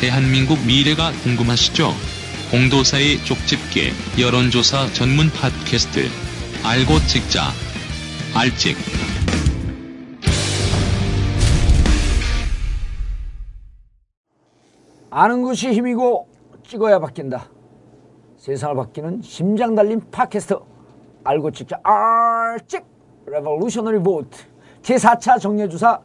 대한민국 미래가 궁금하시죠? 공도사의 쪽집게 여론조사 전문 팟캐스트 알고 찍자 알찍 아는 것이 힘이고 찍어야 바뀐다. 세상을 바뀌는 심장 달린 팟캐스트 알고 찍자 알찍 레볼루셔너리 보트 제4차 정례주사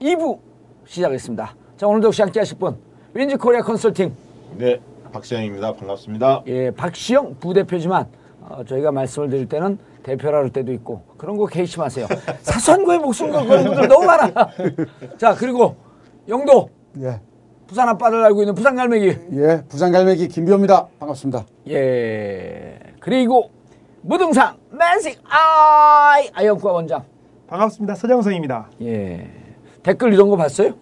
2부 시작했습니다. 자 오늘도 역시 함께 하실 분 윈지 코리아 컨설팅 네, 박시영입니다. 반갑습니다. 예, 박시영 부대표지만 어, 저희가 말씀을 드릴 때는 대표라 할 때도 있고 그런 거 개의치 마세요. 사선거의 목숨 걸고 그런 분들 너무 많아. 자 그리고 영도 예, 부산 아빠를 알고 있는 부산 갈매기 예, 부산 갈매기 김비호입니다. 반갑습니다. 예. 그리고 무등산 맨식 아이 아영과 원장. 반갑습니다. 서정성입니다. 예. 댓글 이런 거 봤어요?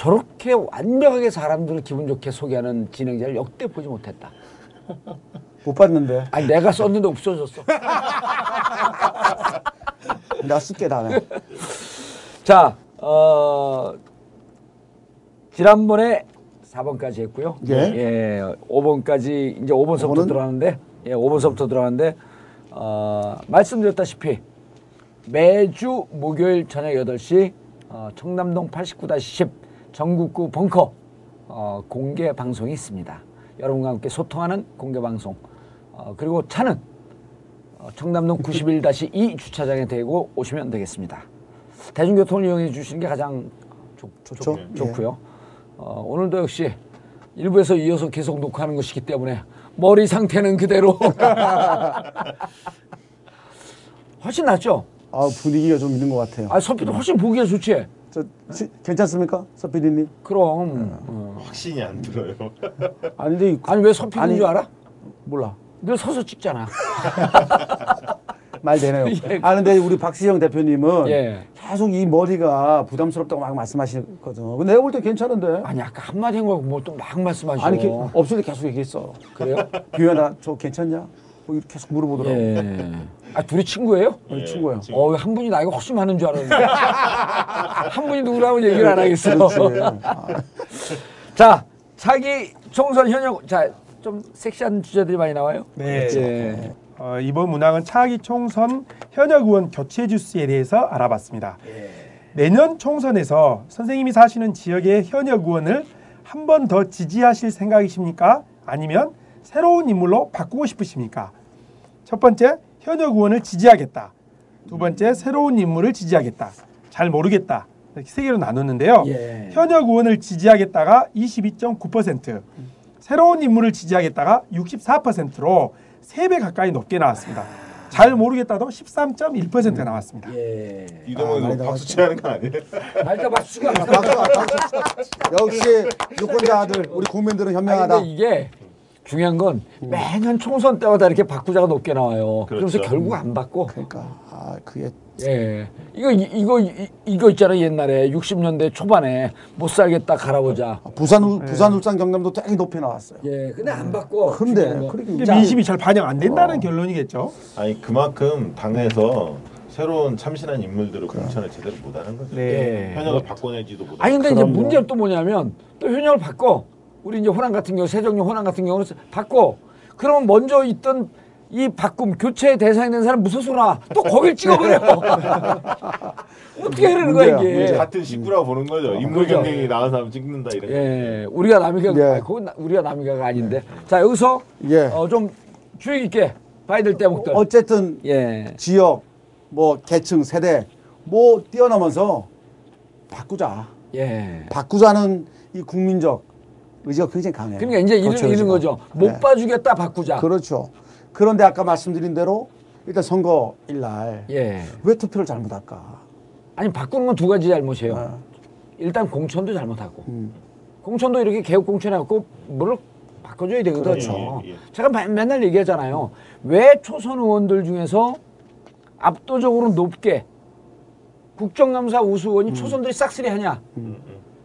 저렇게 완벽하게 사람들을 기분 좋게 소개하는 진행자를 역대 보지 못했다. 못 봤는데 아니 내가 썼는데 없어졌어. 내가 쓸게 다네. 자, 어, 지난번에 4번까지 했고요. 예. 예, 5번까지 이제 5번서부터 5번은? 들어가는데, 예, 5번서부터 들어가는데, 어, 말씀드렸다시피 매주 목요일 저녁 8시 어, 청남동 89-10 전국구 벙커 어, 공개 방송이 있습니다. 여러분과 함께 소통하는 공개 방송. 어, 그리고 차는 어, 청담동 91-2 주차장에 대고 오시면 되겠습니다. 대중교통을 이용해 주시는 게 가장 좋, 좋죠. 예. 좋고요. 어, 오늘도 역시 일부에서 이어서 계속 녹화하는 것이기 때문에 머리 상태는 그대로 훨씬 낫죠. 아 분위기가 좀 있는 것 같아요. 아 서피도 훨씬 보기가 좋지. 저 시- 괜찮습니까, 서피디님? 그럼 어. 확신이 안 들어요. 아니 근데 이- 아니 왜 서피인 아니, 줄 알아? 몰라 늘 서서 찍잖아. 말 되네요. 예. 아 근데 우리 박시영 대표님은 예. 계속 이 머리가 부담스럽다고 막 말씀하시거든. 근데 내가 볼 때 괜찮은데. 아니 아까 한마디 한 거고 뭘또막 말씀하시고. 아니 게- 없을 때 계속 얘기했어. 그래요? 비호야 나저 괜찮냐? 뭐 이렇게 계속 물어보더라고. 예. 아 둘이 친구예요? 우리 친구야. 지금 어, 한 분이 나이가 훨씬 많은 줄 알았는데. 한 분이 누구라고 얘기를 안 하겠어. 그렇지. 아, 자, 차기 총선 현역, 자, 좀 섹시한 주제들이 많이 나와요. 네. 예. 어, 이번 문항은 차기 총선 현역 의원 교체 주스에 대해서 알아봤습니다. 내년 총선에서 선생님이 사시는 지역의 현역 의원을 한 번 더 지지하실 생각이십니까? 아니면 새로운 인물로 바꾸고 싶으십니까? 첫 번째, 현역 의원을 지지하겠다. 두 번째, 새로운 인물을 지지하겠다. 잘 모르겠다. 이렇게 세 개로 나눴는데요. 예. 현역 의원을 지지하겠다가 22.9%, 새로운 인물을 지지하겠다가 64%로 3배 가까이 높게 나왔습니다. 잘 모르겠다도 13.1%가 나왔습니다. 예. 이 대목에 많이 박수 하는 거 아니에요? 날짜 박수가. 역시 유권자들 우리 국민들은 아니, 현명하다. 근데 이게 중요한 건 매년 총선 때마다 이렇게 바꾸자가 높게 나와요. 그래서 그렇죠. 결국 안 바꿔. 그러니까 아 그게 예. 이거, 이- 이거, 이- 이거 있잖아, 옛날에. 60년대 초반에 못 살겠다, 갈아보자. 부산 울- 부산 울산 경남도 되게 높이 나왔어요. 예. 근데 안 바꿔. 근데 자, 민심이 잘 반영 안 된다는 결론이겠죠. 아니 그만큼 당내에서 새로운 참신한 인물들을 공천을 제대로 못하는 거죠. 예. 현역을 바꿔내지도 못하고. 아니 근데 이제 그럼요. 문제는 또 뭐냐면 또 현역을 바꿔 우리 이제 호남 같은 경우 세종역 호남 같은 경우는 바꿔 그러면 먼저 있던 이 바꿈 교체 대상이 된 사람 무소수나 또 거길 찍어버려 어떻게 해야 되는 거야 이게 문제. 같은 식구라고 보는 거죠. 인물 그죠. 경쟁이 나간 사람 찍는다 이런. 거. 예 우리가 남이가 예. 아니, 그건 나- 우리가 남이가가 아닌데 자 여기서 예. 어, 좀 주의 깊게 봐야 될 대목들 어쨌든 예 지역 뭐 계층 세대 뭐 뛰어넘어서 바꾸자. 예. 바꾸자는 이 국민적 의지가 굉장히 강해요. 그러니까 이제 이런, 이런. 거죠 못 네. 봐주겠다 바꾸자 그렇죠. 그런데 아까 말씀드린 대로 일단 선거 일날 예왜 투표를 잘못할까? 아니 바꾸는 건 두 가지 잘못이에요 아, 일단 공천도 잘못하고 음. 공천도 이렇게 개혁 공천해갖고 뭐를 바꿔줘야 되거든요. 그렇죠. 예, 예. 제가 맨- 맨날 얘기하잖아요. 왜 초선 의원들 중에서 압도적으로 높게 국정감사 우수 음. 의원이 초선들이 싹쓸이 하냐?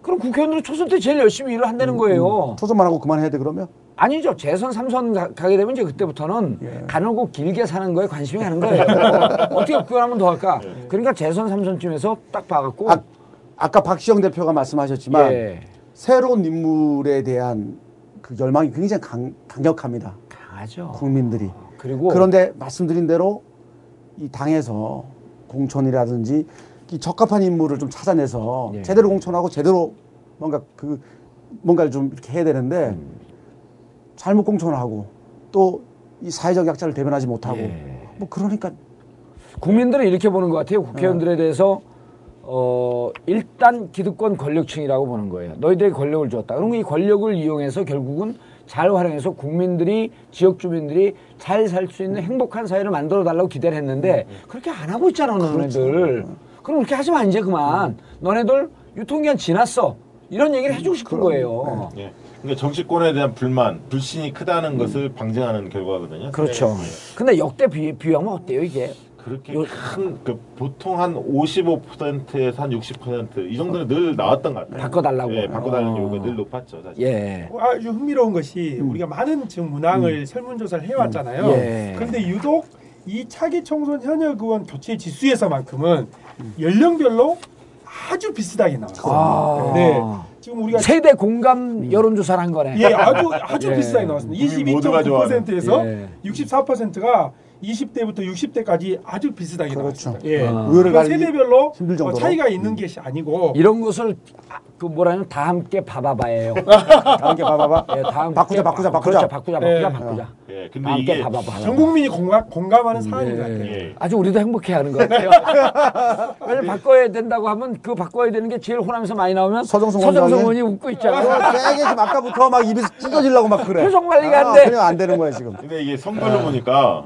그럼 국회의원들은 초선 때 제일 열심히 일을 한다는 거예요. 초선만 하고 그만해야 돼 그러면? 아니죠. 재선 삼선 가, 게 되면 이제 그때부터는 예. 가늘고 길게 사는 거에 관심이 가는 거예요. 어떻게 그걸 하면 더 할까? 그러니까 재선 삼선쯤에서 딱 봐갖고 아, 아까 박시영 대표가 말씀하셨지만 예. 새로운 인물에 대한 그 열망이 굉장히 강, 강력합니다. 강하죠. 국민들이. 그리고 그런데 말씀드린 대로 이 당에서 공천이라든지 이 적합한 인물을 좀 찾아내서 예. 제대로 공천하고 제대로 뭔가 그 뭔가를 좀 이렇게 해야 되는데 음. 잘못 공천하고 또 이 사회적 약자를 대변하지 못하고 예. 뭐 그러니까 국민들은 이렇게 보는 것 같아요. 국회의원들에 대해서 어 일단 기득권 권력층이라고 보는 거예요. 너희들이 권력을 줬다. 그럼 이 권력을 이용해서 결국은 잘 활용해서 국민들이 지역 주민들이 잘 살 수 있는 행복한 사회를 만들어 달라고 기대를 했는데 그렇게 안 하고 있잖아, 너네들. 그 럼 그렇게 하지 마 이제 그만. 너네들 유통기한 지났어. 이런 얘기를 해주고 싶은 거예요. 예. 그러니까 정치권에 대한 불만, 불신이 크다는 것을 방증하는 결과거든요. 그렇죠. 예. 근데 역대 비, 비하면 어때요 이게? 그렇게 요- 큰, 그 보통 한 55%에서 한 60%이 정도는 늘 나왔던 것 같아요. 바꿔달라고. 예, 바꿔달라는 어. 요구가 늘 높았죠, 사실. 예. 어, 아주 흥미로운 것이 우리가 많은 지금 문항을 설문조사를 해왔잖아요. 예. 그런데 유독 이 차기 총선 현역 의원 교체 지수에서만큼은 연령별로 아주 비슷하게 나왔어요. 아. 네. 지금 우리가 세대 공감 여론조사를 한 거네. 예, 아주 아주 예. 비슷하게 나왔습니다. 국민 모두가 좋아하는. 22.9%에서 예. 64%가 20대부터 60대까지 아주 비슷하게 그렇죠. 나왔습니다. 예. 아. 의외를 그 가리기 세대별로 힘들 어, 정도로. 차이가 있는 것이 아니고 이런 것을 아, 그 뭐라면 다 함께 봐봐봐예요. 함께 봐봐봐. 예, 다 함께 바꾸자, 바꾸자, 봐- 바꾸자. 그렇죠, 바꾸자, 바꾸자, 네. 바꾸자. 예, 다 근데 함께 이게 봐봐봐. 전 국민이 공감, 공감하는 사안인 것 같아요. 예. 아주 우리도 행복해하는 것 같아요. 왜냐 면 바꿔야 된다고 하면 그 바꿔야 되는 게 제일 호남에서 많이 나오면 서정성? 의원이 웃고 있잖아. 되게 지금 아까부터 막 입에서 찢어지려고 막 그래. 표정 관리가 안 아, 돼. 그냥 안 되는 거야 지금. 근데 이게 선거를 보니까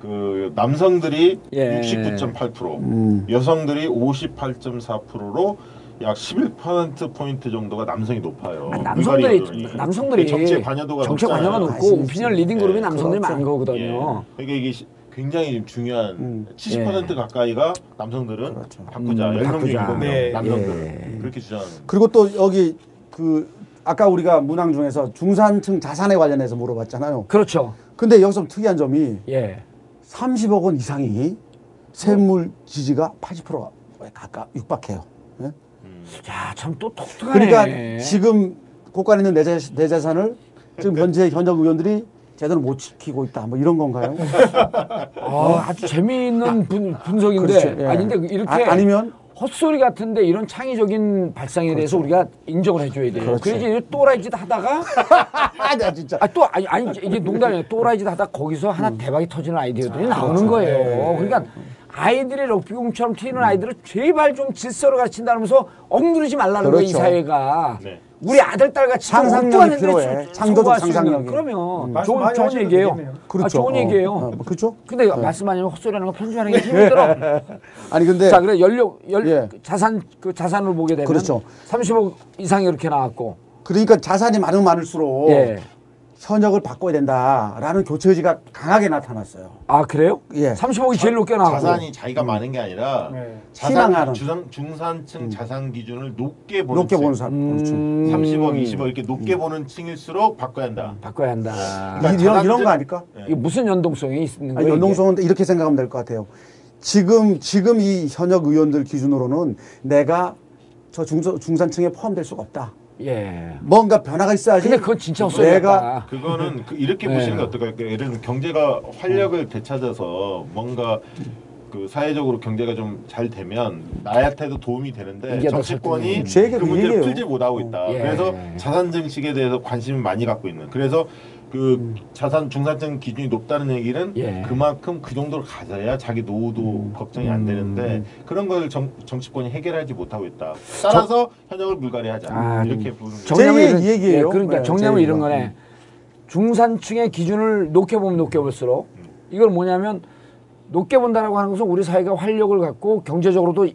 그 남성들이 예. 69.8%, 음. 여성들이 58.4%로 약 11% 포인트 정도가 남성이 높아요. 남성들이 물갈이 여론이. 남성들이 정치의 관여도가 정치 관여가. 높고 아, opinion leading 그룹이 예, 남성들이 그렇죠. 많은 예. 거거든요. 그러니까 이게 시- 굉장히 좀 중요한 음. 70% 가까이가 남성들은 그렇죠. 바꾸자, 음, 10명 중 바꾸자. 7명 네. 남성들은 예. 그렇게 주장하는 그리고 또 여기 그 아까 우리가 문항 중에서 중산층 자산에 관련해서 물어봤잖아요. 그렇죠. 근데 여기서 좀 특이한 점이 예. 30억 원 이상이 세물 지지가 80%에 가까 육박해요. 예? 야, 참또 독특하네. 그러니까 지금 곳간에 있는 내, 재, 내 재산을 지금 현재 현역 의원들이 제대로 못 지키고 있다. 뭐 이런 건가요? 아, 아주 재미있는 분, 분석인데 그렇죠. 예. 아닌데 이렇게 아, 아니면 헛소리 같은데 이런 창의적인 발상에 대해서 우리가 인정을 해줘야 돼요. 그렇죠. 그래야지 이렇게 또라이짓 하다가 아, 나 진짜 아 또 아니, 아니 이게 농담이에요. 또라이짓 하다 거기서 하나 대박이 터지는 아이디어들이 나오는 거예요. 그러니까 아이들이 럭비공처럼 튀는 아이들을 제발 좀 질서를 가르친다면서 억누르지 말라는 거예요, 이 그렇죠. 사회가. 네. 우리 아들 딸 같이 좀 상상력이 필요해. 소- 창조적. 상상력이. 그러면 말씀 좋은, 많이 좋은 하셔도 얘기예요. 그렇죠. 아, 좋은 어, 얘기예요. 어, 그렇죠. 근데 말씀 안 하면 헛소리 하는 거 편집하는 게 힘이 들어. 아니 근데 자, 그래 연료 연 예. 자산 그 자산을 보게 되면 그렇죠. 30억 이상이 이렇게 나왔고. 그러니까 자산이 많으면 많을수록 예. 현역을 바꿔야 된다라는 교체 의지가 강하게 나타났어요. 아, 그래요? 예. 30억이 제일 높게 나왔고. 자산이 자기가 많은 게 아니라 네. 자산 희망하는. 중산, 중산층 자산 기준을 높게 보는 높게 층. 보는 사람. 그렇죠. 음. 30억, 20억 이렇게 높게 보는 층일수록 바꿔야 한다. 바꿔야 한다. 그러니까 이- 이런, 이런 거 아닐까? 이게 무슨 연동성이 있는 거예요? 연동성은 이렇게 생각하면 될 것 같아요. 지금 지금 이 현역 의원들 기준으로는 내가 저 중서, 중산층에 포함될 수가 없다. 예. 뭔가 변화가 있어야지. 근데 그건 진짜 내가 헛소리였다. 그거는 그 이렇게 네. 보시는 게 어떨까요? 그 예를 들면 경제가 활력을 되찾아서 뭔가 그 사회적으로 경제가 좀 잘 되면 나한테도 도움이 되는데 정치권이 그그 문제를 얘기예요. 풀지 못하고 있다. 예. 그래서 자산 증식에 대해서 관심을 많이 갖고 있는. 그래서 그 음. 자산 중산층 기준이 높다는 얘기는 예. 그만큼 그 정도를 가져야 자기 노후도 음. 걱정이 안 되는데 그런 걸 정, 정치권이 해결하지 못하고 있다. 따라서 현역을 물갈이하자 아, 이렇게 보는. 정리하면 제 이런- 이 얘기예요. 예, 그러니까 네, 정리하면 제 이런. 거네. 중산층의 기준을 높게 보면 높게 볼수록 이걸 뭐냐면 높게 본다라고 하는 것은 우리 사회가 활력을 갖고 경제적으로도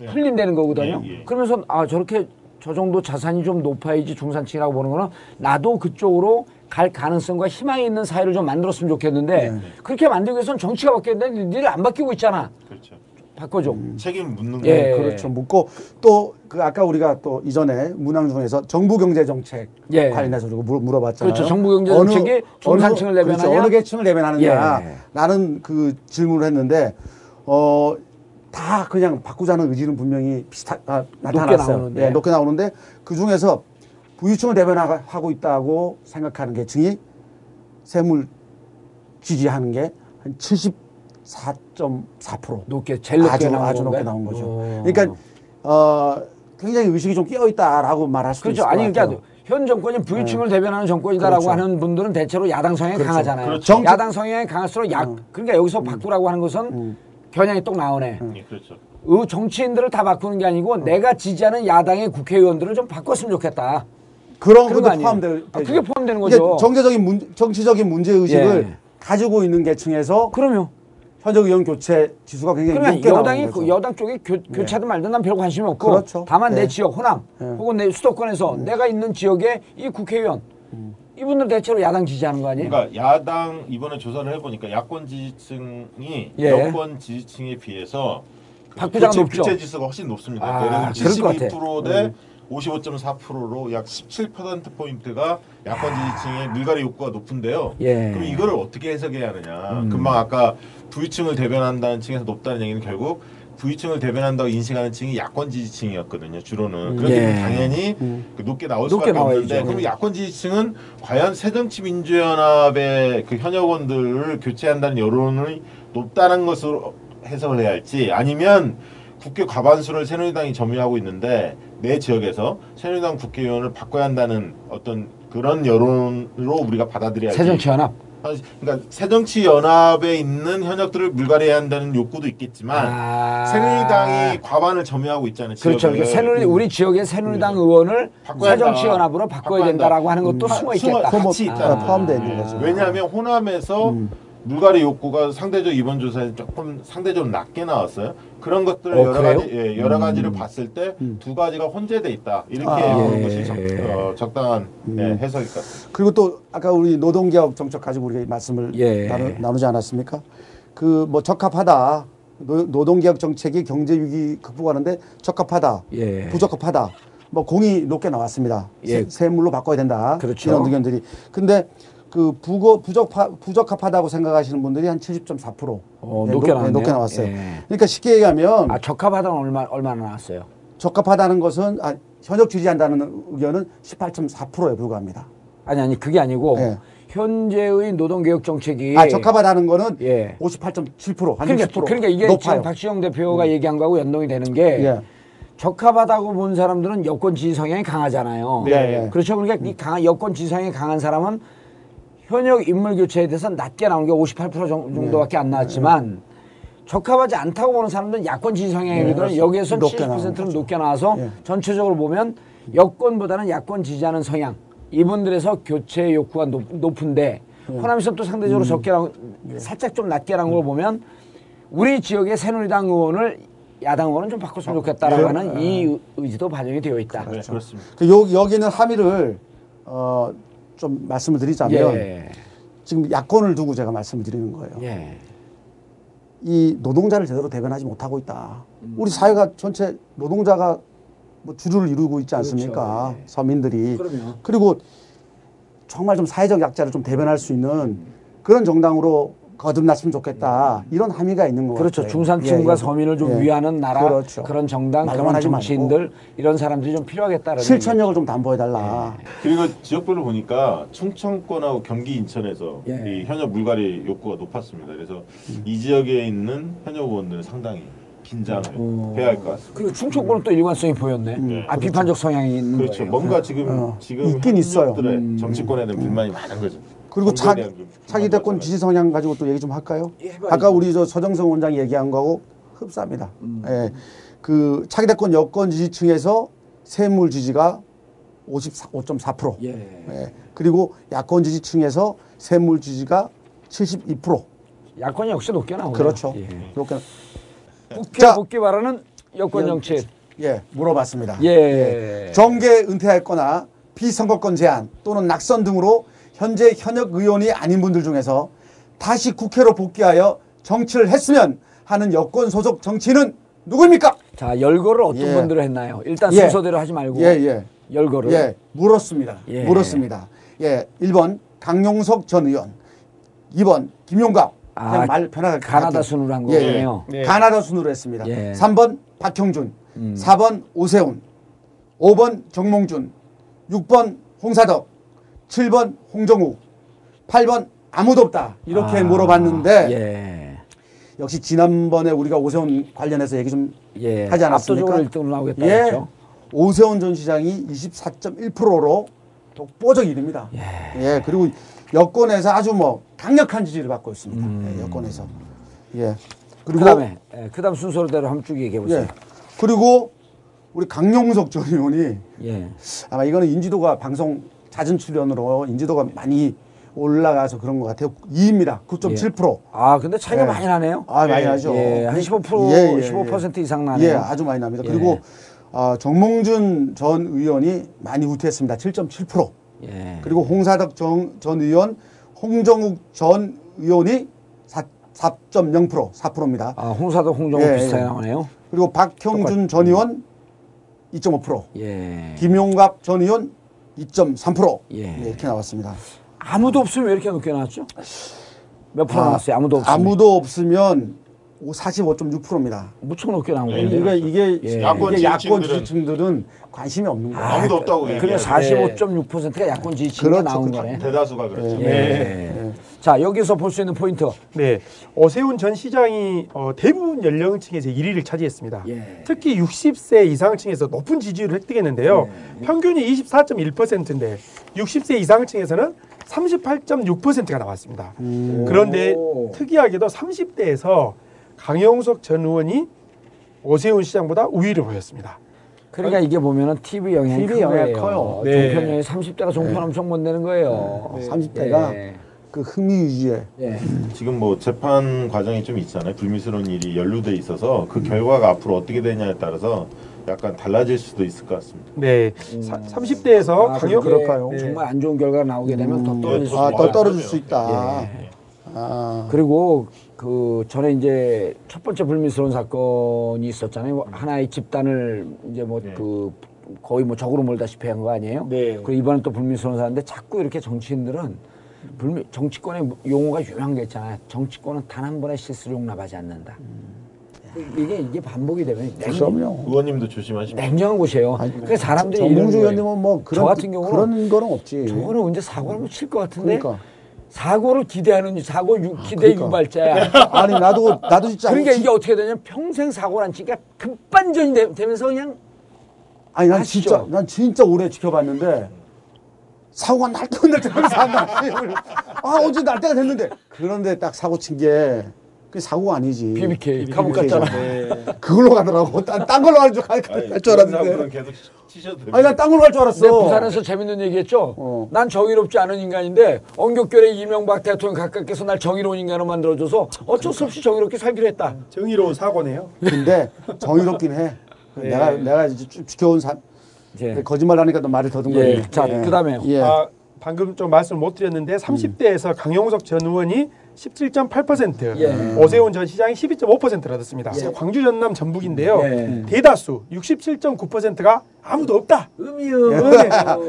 흘린다는 거거든요. 예, 예. 그러면서 아 저렇게 저 정도 자산이 좀 높아야지 중산층이라고 보는 거는 나도 그쪽으로 갈 가능성과 희망이 있는 사회를 좀 만들었으면 좋겠는데 네. 그렇게 만들기 위해서는 정치가 바뀌어야 되는데 니들 안 바뀌고 있잖아. 그렇죠. 바꿔줘. 책임 묻는 거. 예. 그렇죠. 묻고 또 그 아까 우리가 또 이전에 문항 중에서 정부 경제 정책 예. 관련해서 물- 물어봤잖아요. 그렇죠. 정부 경제 정책이 중산층을 그렇죠. 대변하냐? 어느 계층을 대변하느냐? 예. 라는 그 질문을 했는데 어 다 그냥 바꾸자는 의지는 분명히 비슷하, 아, 나타났어요. 나오는데. 예, 높게 나오는데 그 중에서 부유층을 대변하고 있다고 생각하는 계층이 세물 지지하는 게 한 74.4%. 높게 제일 높게 아주, 나온 아주 건가요? 높게 나온 거죠. 어. 그러니까 어, 굉장히 의식이 좀 끼어 있다라고 말할 수도 그렇죠. 있을 것 아니 같아요. 그러니까 현 정권이 부유층을 대변하는 정권이다라고 그렇죠. 하는 분들은 대체로 야당 성향이 강하잖아요. 그렇죠. 음. 야당 성향이 강할수록 약 그러니까 여기서 바꾸라고 하는 것은 겨냥이 똑 나오네. 예, 그렇죠. 의 정치인들을 다 바꾸는 게 아니고 내가 지지하는 야당의 국회의원들을 좀 바꿨으면 좋겠다. 그런 것도? 포함되죠. 아, 그게 포함되는 이게 거죠. 정치적인 문, 정치적인 문제 의식을 예. 가지고 있는 계층에서 그럼요. 현역 의원 교체 지수가 굉장히 그러면 높게 여당이 그 거죠. 여당 쪽에 교, 교차든 말든 난 별 관심이 없고 그렇죠. 다만 내 네. 지역 호남 혹은 내 수도권에서 내가 있는 지역에 이 국회의원 이분들 대체로 야당 지지하는 거 아니에요? 그러니까 야당 이번에 조사를 해보니까 야권 지지층이 예. 여권 지지층에 비해서 그 박부장 교체, 높죠? 교체 지수가 훨씬 높습니다. 아, 그럴 것 같아. 72%대 55.4%로 약 17% 포인트가 야권 지지층의 물갈이 욕구가 높은데요. 예. 음. 그럼 이거를 어떻게 해석해야 하느냐? 금방 아까 부유층을 대변한다는 층에서 높다는 얘기는 결국 부유층을 대변한다고 인식하는 층이 야권 지지층이었거든요. 주로는 그렇기 때문에 예. 당연히 그 높게 나올 높게 수밖에 나와야죠. 없는데 그럼 야권 지지층은 과연 새정치민주연합의 그 현역원들을 교체한다는 여론이 높다는 것으로 해석을 해야 할지 아니면 국회 과반수를 새누리당이 점유하고 있는데 내 지역에서 새누리당 국회의원을 바꿔야 한다는 어떤 그런 여론으로 우리가 받아들여야 할지 새정치연합. 그러니까 새정치연합에 있는 현역들을 물갈이해야 한다는 욕구도 있겠지만 아. 새누리당이 과반을 점유하고 있잖아요. 그렇죠. 그러니까 새누리 우리 지역의 새누리당 의원을 바꿔야 새정치연합으로. 바꿔야 된다라고 한다. 하는 것도 음. 숨어 숨어- 있겠다. 같이 있다. 아, 포함되어 있는 거죠. 왜냐하면 호남에서 물갈이 욕구가 상대적 이번 조사에 조금 상대적으로 낮게 나왔어요. 그런 것들을 어, 여러 그래요? 가지 예, 여러 가지를 봤을 때 두 가지가 혼재돼 있다 이렇게 아, 보는 예. 것이 적, 어, 적당한 예, 해석일 것 같습니다. 그리고 또 아까 우리 노동개혁 정책 가지고 우리가 말씀을 예. 나누, 나누지 않았습니까? 그 뭐 적합하다. 노, 노동개혁 정책이 경제 위기 극복하는데 적합하다. 예. 부적합하다. 뭐 공이 높게 나왔습니다. 예. 세, 세물로 바꿔야 된다. 그렇죠. 이런 의견들이. 근데 그 부거 부적파, 부적합하다고 생각하시는 분들이 한 70.4%. 어, 네, 높게 높- 나왔네요. 높게 나왔어요. 예. 그러니까 쉽게 얘기하면 아 적합하다는 얼마 얼마나 나왔어요? 적합하다는 것은 아, 현역 지지한다는 의견은 18.4%에 불과합니다. 아니 아니 그게 아니고 예. 현재의 노동개혁 정책이 아, 적합하다는 거는 예. 58.7%, 한 그러니까, 60%. 그러니까 이게 높아요. 음. 지금 박시영 대표가 얘기한 거하고 연동이 되는 게 예. 적합하다고 본 사람들은 여권 지지 성향이 강하잖아요. 네, 네. 그렇죠. 그러니까 이 강한 여권 지지 성향이 강한 사람은 현역 인물 교체에 대해서 낮게 나온 게 58% 정- 정도밖에 안 나왔지만 적합하지 않다고 보는 사람들은 야권 지지 성향이거든요. 여기에서 네, 높게 70%는 나온 높게 나와서 예. 전체적으로 보면 여권보다는 야권 지지하는 성향. 이분들에서 교체 욕구가 높, 높은데 예. 호남에서 또 상대적으로 적게 나온 살짝 좀 낮게 나온 걸 보면 우리 지역의 새누리당 의원을 야당 의원은 좀 바꿨으면 좋겠다라고 하는 이 의- 의지도 반영이 되어 있다. 네, 그렇습니다. 그 요, 여기는 함의를 어, 좀 말씀을 드리자면 예. 지금 야권을 두고 제가 말씀을 드리는 거예요. 예. 이 노동자를 제대로 대변하지 못하고 있다. 우리 사회가 전체 노동자가 뭐 주류를 이루고 있지 않습니까? 서민들이. 그렇죠. 그럼요. 그리고 정말 좀 사회적 약자를 좀 대변할 수 있는 그런 정당으로 거듭났으면 좋겠다. 이런 함의가 있는 것 그렇죠. 같아요. 중산층과 예, 예. 서민을 좀 예. 위하는 나라, 그렇죠. 그런 정당, 그런 정치인들 이런 사람들이 좀 필요하겠다는 실천력을 좀 담보해달라. 그리고 지역별로 보니까 충청권하고 경기 인천에서 예. 이 현역 물갈이 욕구가 높았습니다. 그래서 이 지역에 있는 현역 의원들은 상당히 긴장을 해야 할 것 같습니다. 그리고 충청권은 또 일관성이 보였네. 네. 아 비판적 성향이 있는 그렇죠. 거예요. 뭔가 지금 어, 지금 있긴 있어요. 현역들의 정치권에 대한 불만이 많은 거죠. 그리고 차기 불만과 대권. 지지 성향 가지고 또 얘기 좀 할까요? 예. 아까 우리 저 서정성 원장이 얘기한 거하고 흡사합니다. 예. 그 차기 대권 여권 지지층에서 세물 지지가 54.4%. 예. 예. 그리고 야권 지지층에서 세물 지지가 72%. 야권이 역시 높게 나오네요. 그렇죠. 예. 이렇게 국회 자. 복귀 바라는 여권 예. 정치. 예, 물어봤습니다. 예. 정계 은퇴할 거나 비선거권 제한 또는 낙선 등으로 현재 현역 의원이 아닌 분들 중에서 다시 국회로 복귀하여 정치를 했으면 하는 여권 소속 정치인은 누구입니까? 자 열거를 어떤 예. 분들을 했나요? 일단 예. 순서대로 하지 말고 예, 예. 열거를. 예, 물었습니다. 예. 물었습니다. 예, 1번 강용석 전 의원, 2번 김용갑, 그냥 아, 말 편하게 가나다 할게요. 순으로 한 예, 거군요. 네. 가나다 순으로 했습니다. 예. 3번 박형준, 음. 4번 오세훈, 5번 정몽준, 6번 홍사덕, 7번 홍정욱, 8번 아무도 없다. 이렇게 아, 물어봤는데 예. 역시 지난번에 우리가 오세훈 관련해서 얘기 좀 예. 하지 않았습니까? 압도적으로 1등으로 나오겠다 예. 했죠. 오세훈 전 시장이 24.1%로 독보적 1위입니다. 예. 그리고 여권에서 아주 뭐 강력한 지지를 받고 있습니다. 예, 여권에서. 예. 그리고 그다음에 예, 그다음 순서대로 한번 쭉 얘기해 보세요. 예. 그리고 우리 강용석 전 의원이 예. 아마 이거는 인지도가 방송 잦은 출연으로 인지도가 많이 올라가서 그런 것 같아요. 2입니다. 9.7%. 아, 근데 차이가 예. 많이 나네요. 아, 많이 나죠. 예, 한 15% 예, 예, 15% 이상 나네요. 예, 아주 많이 납니다. 예. 그리고 아, 정몽준 전 의원이 많이 후퇴했습니다. 7.7%. 예. 그리고 홍사덕 정, 전 의원, 홍정욱 전 의원이 4, 4.0% 4%입니다. 아, 홍사도 홍정호 예, 비슷하게 예. 나오네요. 그리고 박형준 전 의원 2.5%, 예. 김용갑 전 의원 2.3% 예. 네, 이렇게 나왔습니다. 아무도 없으면 왜 이렇게 높게 나왔죠? 몇 프로 나왔어요? 아무도 없으면. 아무도 없으면 45.6%입니다. 무척 높게 나온 네, 거예요. 이게 이게 예. 야권 이게 야권 지지층들은 관심이 없는 거예요. 아무도 없다고 그래 얘기해요. 45.6%가 야권 지지층이 그렇죠, 나온 그렇죠. 거네. 대다수가 그렇죠. 예. 자, 여기서 볼 수 있는 포인트. 네, 오세훈 전 시장이 어, 대부분 연령층에서 1위를 차지했습니다. 예. 특히 60세 이상층에서 높은 지지율을 획득했는데요. 예. 평균이 24.1%인데 60세 이상층에서는 38.6%가 나왔습니다. 그런데 오. 특이하게도 30대에서 강영석 전 의원이 오세훈 시장보다 우위를 보였습니다. 그러니까 이게 보면은 TV 영향이 TV 큰 영향이. 커요. 네. 종편이 30대가 종편 엄청 못 내는 거예요. 30대가 예. 그 흥미 유지에 예. 지금 뭐 재판 과정이 좀 있잖아요. 불미스러운 일이 연루돼 있어서 그 결과가 앞으로 어떻게 되냐에 따라서 약간 달라질 수도 있을 것 같습니다. 네, 사, 30대에서 아, 그게 그럴까요? 정말 안 좋은 결과가 나오게 되면 더 떨어질 수 예, 아. 더 떨어질. 수 있다. 예. 아, 그리고 그 전에 이제 첫 번째 불미스러운 사건이 있었잖아요. 하나의 집단을 이제 뭐그 거의 뭐 적으로 몰다시피 한 거 아니에요? 네. 그리고 이번엔 또 불미스러운 사건인데 자꾸 이렇게 정치인들은 불미, 정치권의 용어가 유명한 게 있잖아요. 정치권은 단 한 번의 실수를 용납하지 않는다. 이게 이게 반복이 되면 냉, 그럼요. 의원님도 조심하시고. 냉정한 곳이에요. 그래서 사람들이 정봉주. 의원님은 뭐 그런 저 같은 경우는 그런 거는 없지. 저거는 언제 사고를 한번 칠것 같은데 그러니까. 사고를 기대하는 사고 유, 기대 그러니까. 유발자야. 아니 나도 나도 진짜 그러니까 지- 이게 어떻게 되냐면 평생 사고를 안 치니까 급반전이 되, 되면서 그냥 아니 난 아시죠? 진짜 난 진짜 오래 지켜봤는데 사고가 날 때만 날 때만 산다. 아 어제 날 때가 됐는데 그런데 딱 사고 친 게 그 사고가 아니지. BBK 감옥 갔잖아. 그걸로 가더라고. 딴, 딴 걸로 갈줄 갈, 갈줄 알았는데. 계속 치셔도 됩니다. 아니 난 딴 걸로 갈줄 알았어. 부산에서 재밌는 얘기했죠. 어. 난 정의롭지 않은 인간인데 언격결에 이명박 대통령 가깝게서 날 정의로운 인간으로 만들어줘서 어쩔 수 없이 정의롭게 살기로 했다. 정의로운 사고네요. 근데 정의롭긴 해. 내가 내가 이제 쭉 지켜온 사. 예. 거짓말 하니까 또 말을 더듬 거예 예. 자, 그다음에요. 예. 아, 방금 좀 말씀 못 드렸는데 30대에서 강용석 전 의원이 17.8%, 예. 오세훈 전 시장이 12.5%를 얻었습니다. 광주 전남 전북인데요. 예. 대다수 67.9%가 아무도 없다. 의미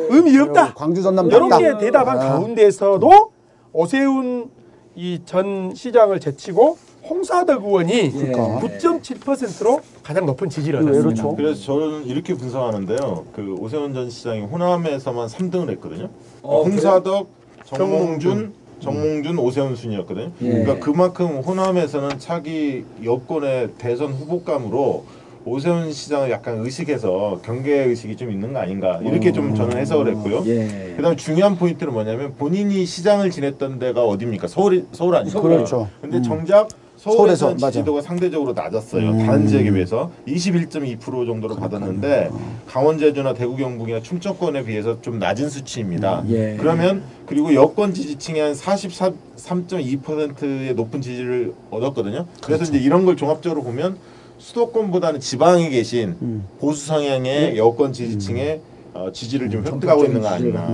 의미 없다. 광주 전남 이런 낫다. 게 대답한 아. 가운데서도 오세훈 이 전 시장을 제치고 홍사덕 의원이 그러니까. 9.7%로 가장 높은 지지를 왜 얻었습니다. 그렇죠? 그래서 저는 이렇게 분석하는데요. 그 오세훈 전 시장이 호남에서만 3등을 했거든요. 어, 홍사덕, 정몽준, 정몽준, 오세훈 순이었거든요. 예. 그러니까 그만큼 호남에서는 차기 여권의 대선 후보감으로 오세훈 시장을 약간 의식해서 경계 의식이 좀 있는 거 아닌가 이렇게 좀 저는 해석을 했고요. 예. 그다음 에 중요한 포인트는 뭐냐면 본인이 시장을 지냈던 데가 어디입니까? 서울 서울 아닙니까? 그렇죠. 근데 정작 서울에서. 지지도가 상대적으로 낮았어요. 음. 다른 지역에 비해서 21.2% 정도로 받았는데 강원 제주나 대구 경북이나 충청권에 비해서 좀 낮은 수치입니다. 예. 그러면 그리고 여권 지지층이 한 43.2%의 높은 지지를 얻었거든요. 그래서 그렇죠. 이제 이런 걸 종합적으로 보면 수도권보다는 지방에 계신 음. 보수 성향의 여권 지지층의 어, 지지를 좀 획득하고 있는 거 아닌가.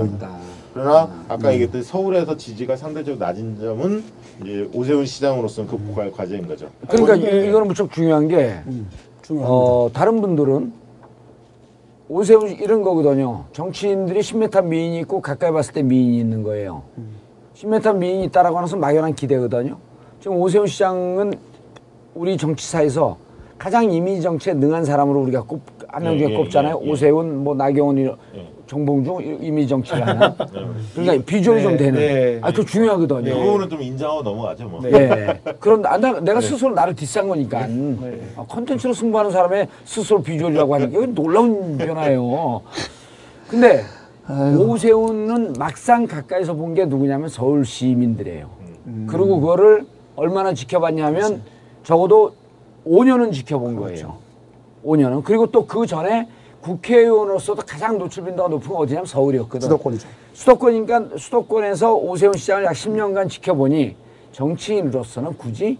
그러나 아까 얘기했듯이 서울에서 지지가 상대적으로 낮은 점은 이제 오세훈 시장으로서는 극복할 과제인 거죠. 그러니까 이, 이거는 무척 중요한 게 중요합니다. 어, 다른 분들은 오세훈 이런 거거든요. 정치인들이 10m 미인이 있고 가까이 봤을 때 미인이 있는 거예요. 10m 미인이 있다라고 하는 것은 막연한 기대거든요. 지금 오세훈 시장은 우리 정치사에서 가장 이미지 정치에 능한 사람으로 우리가 꼽, 한명 예, 중에 예, 꼽잖아요. 예, 예. 오세훈, 뭐 나경원, 이- 예. 정봉주 이- 이미지 정치를 하나. 그러니까 비주얼이 네, 좀 되는. 네. 아, 그거 중요하거든요. 그 부분은 좀 인정하고 넘어가죠 뭐. 예. 그런 나, 나- 내가 스스로 나를 디싼 거니까 아, 컨텐츠로 승부하는 사람의 스스로 비주얼이라고 하니까 이건 놀라운 변화예요. 근데 오세훈은 막상 가까이서 본 게 누구냐면 서울 시민들이에요. 그리고 그거를 얼마나 지켜봤냐면 적어도 5년은 지켜본 거예요. 5년은 그리고 또 그 전에 국회의원으로서도 가장 노출 빈도가 높은 건 어디냐면 서울이었거든. 수도권이죠. 수도권이니까 수도권에서 오세훈 시장을 약 10년간 지켜보니 정치인으로서는 굳이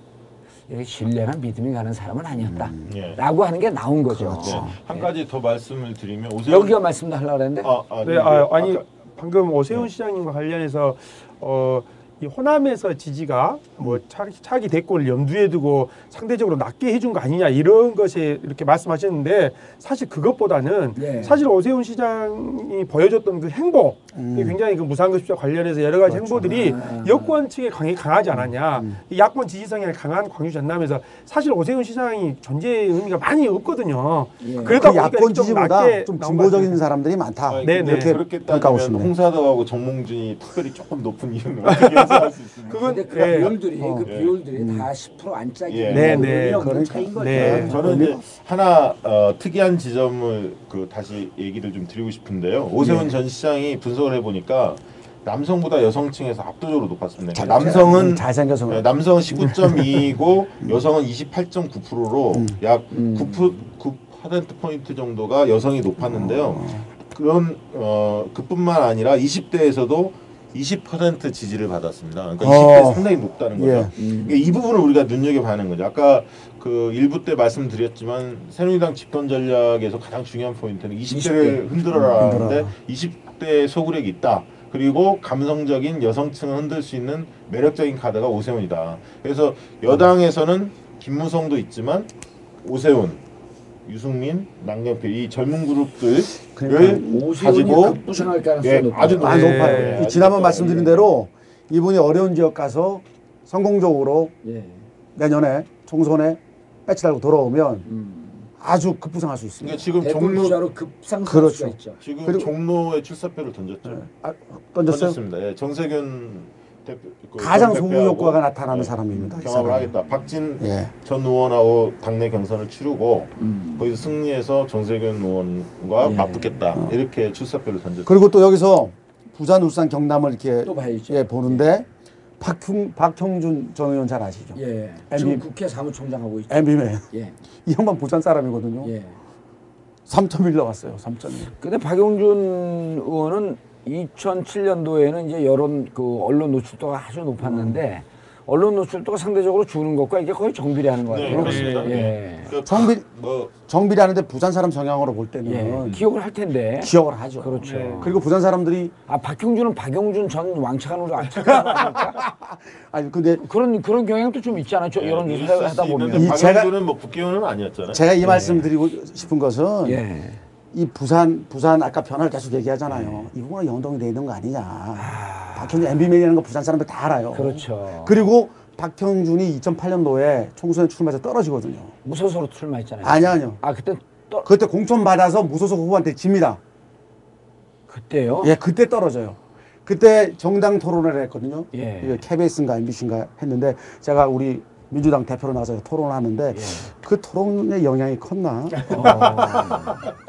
신뢰나 믿음이 가는 사람은 아니었다. 예. 라고 하는 게 나온 거죠. 네. 한 가지 더 말씀을 드리면 오세훈 여기가 말씀도 하려고 그랬는데 아, 아, 네, 아, 아니 아까- 방금 오세훈 시장님과 관련해서 어, 이 호남에서 지지가 뭐 차기, 차기 대권을 염두에 두고 상대적으로 낮게 해준 거 아니냐 이런 것에 이렇게 말씀하셨는데 사실 그것보다는 예. 사실 오세훈 시장이 보여줬던 그 행보 그게 굉장히 그 무상급식과 관련해서 여러 가지 행보들이 여권 측에 강히 강하지 않았냐 이 야권 지지성에 강한 광주 전남에서 사실 오세훈 시장이 존재의 의미가 많이 없거든요. 예. 그러다 그 야권 좀 지지보다 좀 진보적인. 사람들이 많다. 아니, 네, 네. 그렇게 평가하고 따지면 싶네요. 홍사덕하고 정몽준이 특별히 조금 높은 이유는 그건 근데 그 예. 비율들이 그 예. 비율들이 다10% 안짝이 예. 네, 네. 없는 그러니까. 차이인 거죠. 네. 저는 이제 하나 어, 특이한 지점을 그 다시 얘기를 좀 드리고 싶은데요. 오세훈 예. 전 시장이 분석을 해보니까 남성보다 여성층에서 압도적으로 높았습니다. 잘- 그러니까 남성은 음, 잘생겨서. 네, 남성은 19.2이고 여성은 28.9%로 약 9%, 9% 포인트 정도가 여성이 높았는데요. 그런 어, 그뿐만 아니라 20대에서도 20% 지지를 받았습니다. 그러니까 어. 20대 상당히 높다는 거죠. 예. 그러니까 이 부분을 우리가 눈여겨봐야 하는 거죠. 아까 그 일부 때 말씀드렸지만 새누리당 집권 전략에서 가장 중요한 포인트는 20대를 흔들어라 하는데 20대 소구력이 있다. 그리고 감성적인 여성층을 흔들 수 있는 매력적인 카드가 오세훈이다. 그래서 여당에서는 김무성도 있지만 오세훈, 유승민, 남경필 이 젊은 그룹들을 오세훈이 가지고 급부상할 가능성이 예, 높아요. 아주 아, 네. 높아요. 네, 이 아주 지난번. 말씀드린 대로 이분이 어려운 지역 가서 성공적으로 예. 내년에 총선에 배치 달고 돌아오면 음. 아주 급부상할 수 있습니다. 그러니까 지금 종로 급상승할 그렇죠. 지금 종로에 출사표를 던졌죠. 아, 던졌어요? 던졌습니다. 예, 정세균 가장 전 소구 대표하고, 효과가 나타나는 예, 사람입니다. 이 경합을. 하겠다. 박진 예. 전 의원하고 당내 경선을 치르고 음. 거기서 승리해서 정세균 의원과 예. 맞붙겠다. 이렇게 출사표를 던졌죠. 그리고 또 여기서 부산, 울산, 경남을 이렇게 또 봐야죠. 예, 보는데 박형, 박형준 전 의원 잘 아시죠? 예. MB 지금 국회 사무총장 하고 있죠. MB맨. 예. 이 형만 부산 사람이거든요. 예. 3.1 나왔어요. 3.1. 근데 박용준 의원은 2007년도에는 이제 여론 그 언론 노출도가 아주 높았는데 언론 노출도가 상대적으로 주는 것과 이게 거의 정비례하는 것 네, 같아요. 그렇습니다. 예. 그 정비- 박- 뭐 정비라는데 부산 사람 성향으로 볼 때는 예. 기억을 할 텐데. 기억을 하죠. 그렇죠. 네. 그리고 부산 사람들이 아 박용준은 박용준 전 왕차관으로 아니까 아니 근데 그런 그런 경향도 좀 있잖아요. 저 여론 있을 조사 수 하다 보면. 이 제가- 뭐 국회의원은 아니었잖아요. 제가 이 말씀 드리고 싶은 것은 예. 이 부산 부산 아까 변화를 계속 얘기하잖아요. 이 부분은 연동이 돼 있는 거 아니냐. 박형준 MB맨이라는 거 부산 사람들 다 알아요. 그렇죠. 그리고 박형준이 2008년도에 총선에 출마해서 떨어지거든요. 무소속으로 출마했잖아요. 아니요, 아니요. 아 그때 또 그때 공천 받아서 무소속 후보한테 집니다. 그때요? 예, 그때 떨어져요. 그때 정당 토론회를 했거든요. 예. KBS인가 MBC인가 했는데 제가 우리 민주당 대표로 나와서 토론을 하는데 예. 그 토론의 영향이 컸나?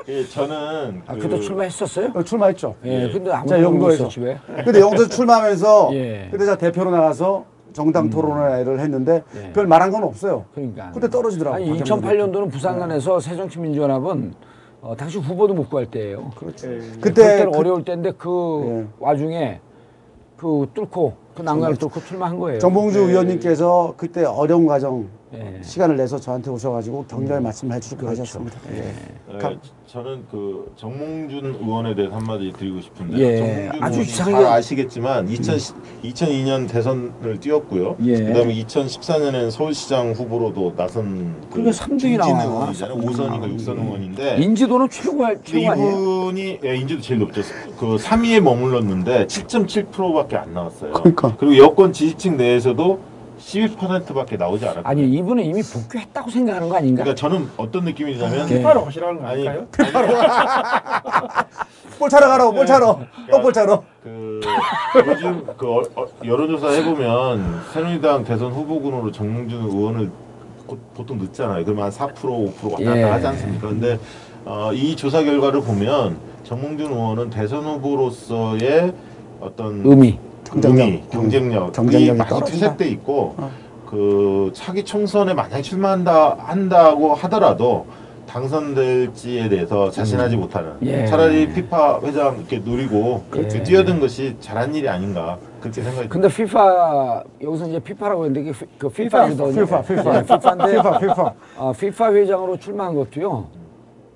예, 저는 아 그- 그때 출마했었어요? 어, 출마했죠. 예. 근데 아무 제가 영도에서. 근데 영도 출마하면서 예. 그때 제가 대표로 나가서 정당 토론회를 했는데 예. 별 말한 건 없어요. 그러니까. 그때 떨어지더라고요. 아니 박영준 2008년도는 부산간에서 새정치민주연합은 어, 당시 후보도 못 구할 때예요. 그렇죠. 예. 그때 그때는 그- 어려울 때인데 그 예. 와중에 그 뚫고 그 난관을 뚫고 출마한 거예요. 정봉주 의원님께서 그때 어려운 과정 예. 시간을 내서 저한테 오셔가지고 격려의 말씀을 해주시고 하셨습니다. 예. 예, 가- 저는 그 정몽준 의원에 대해서 한마디 드리고 싶은데 예, 정몽준 아주 이상하게- 잘 아시겠지만 2000, 2002년 대선을 뛰었고요. 예. 그다음에 2014년에는 서울시장 후보로도 나선 그 그러니까 삼등이 중진 나와. 의원이잖아요. 5선이고 6선 의원인데 인지도는 최고 최고 아니에요? 이분이 예, 인지도 제일 높죠. 그 3위에 머물렀는데 7.7%밖에 안 나왔어요. 그러니까. 그리고 여권 지지층 내에서도 12%밖에 나오지 않았거든요. 아니 이분은 이미 복귀했다고 생각하는 거 아닌가? 그러니까 저는 어떤 느낌이냐면 예. 피파로 가시라는 거 아닐까요? 볼 차러 가라고 볼 차러 떡볼 차러 그 요즘 그 어, 어, 여론조사 해보면 새누리당 대선 후보군으로 정몽준 의원을 고- 보통 늦잖아요. 그러면 한4% 5% 왔다 갔다 예. 하지 않습니까? 근데 어, 이 조사 결과를 보면 정몽준 의원은 대선 후보로서의 어떤 의미. 경쟁력. 의미, 경쟁력이 경쟁력이 많이. 퇴색돼 있고 어. 그 차기 총선에 만약 출마한다 한다고 하더라도 당선될지에 대해서 자신하지 못하는 예. 차라리 피파 회장 이렇게 노리고 그렇죠. 그 뛰어든 것이 잘한 일이 아닌가 그렇게 생각이 근데 피파 여기서 이제 피파라고 했는데 피- 그 피파거든요. 피파, 피파. 예, 피파인데 피파 피파 어, 피파 회장으로 출마한 것도요.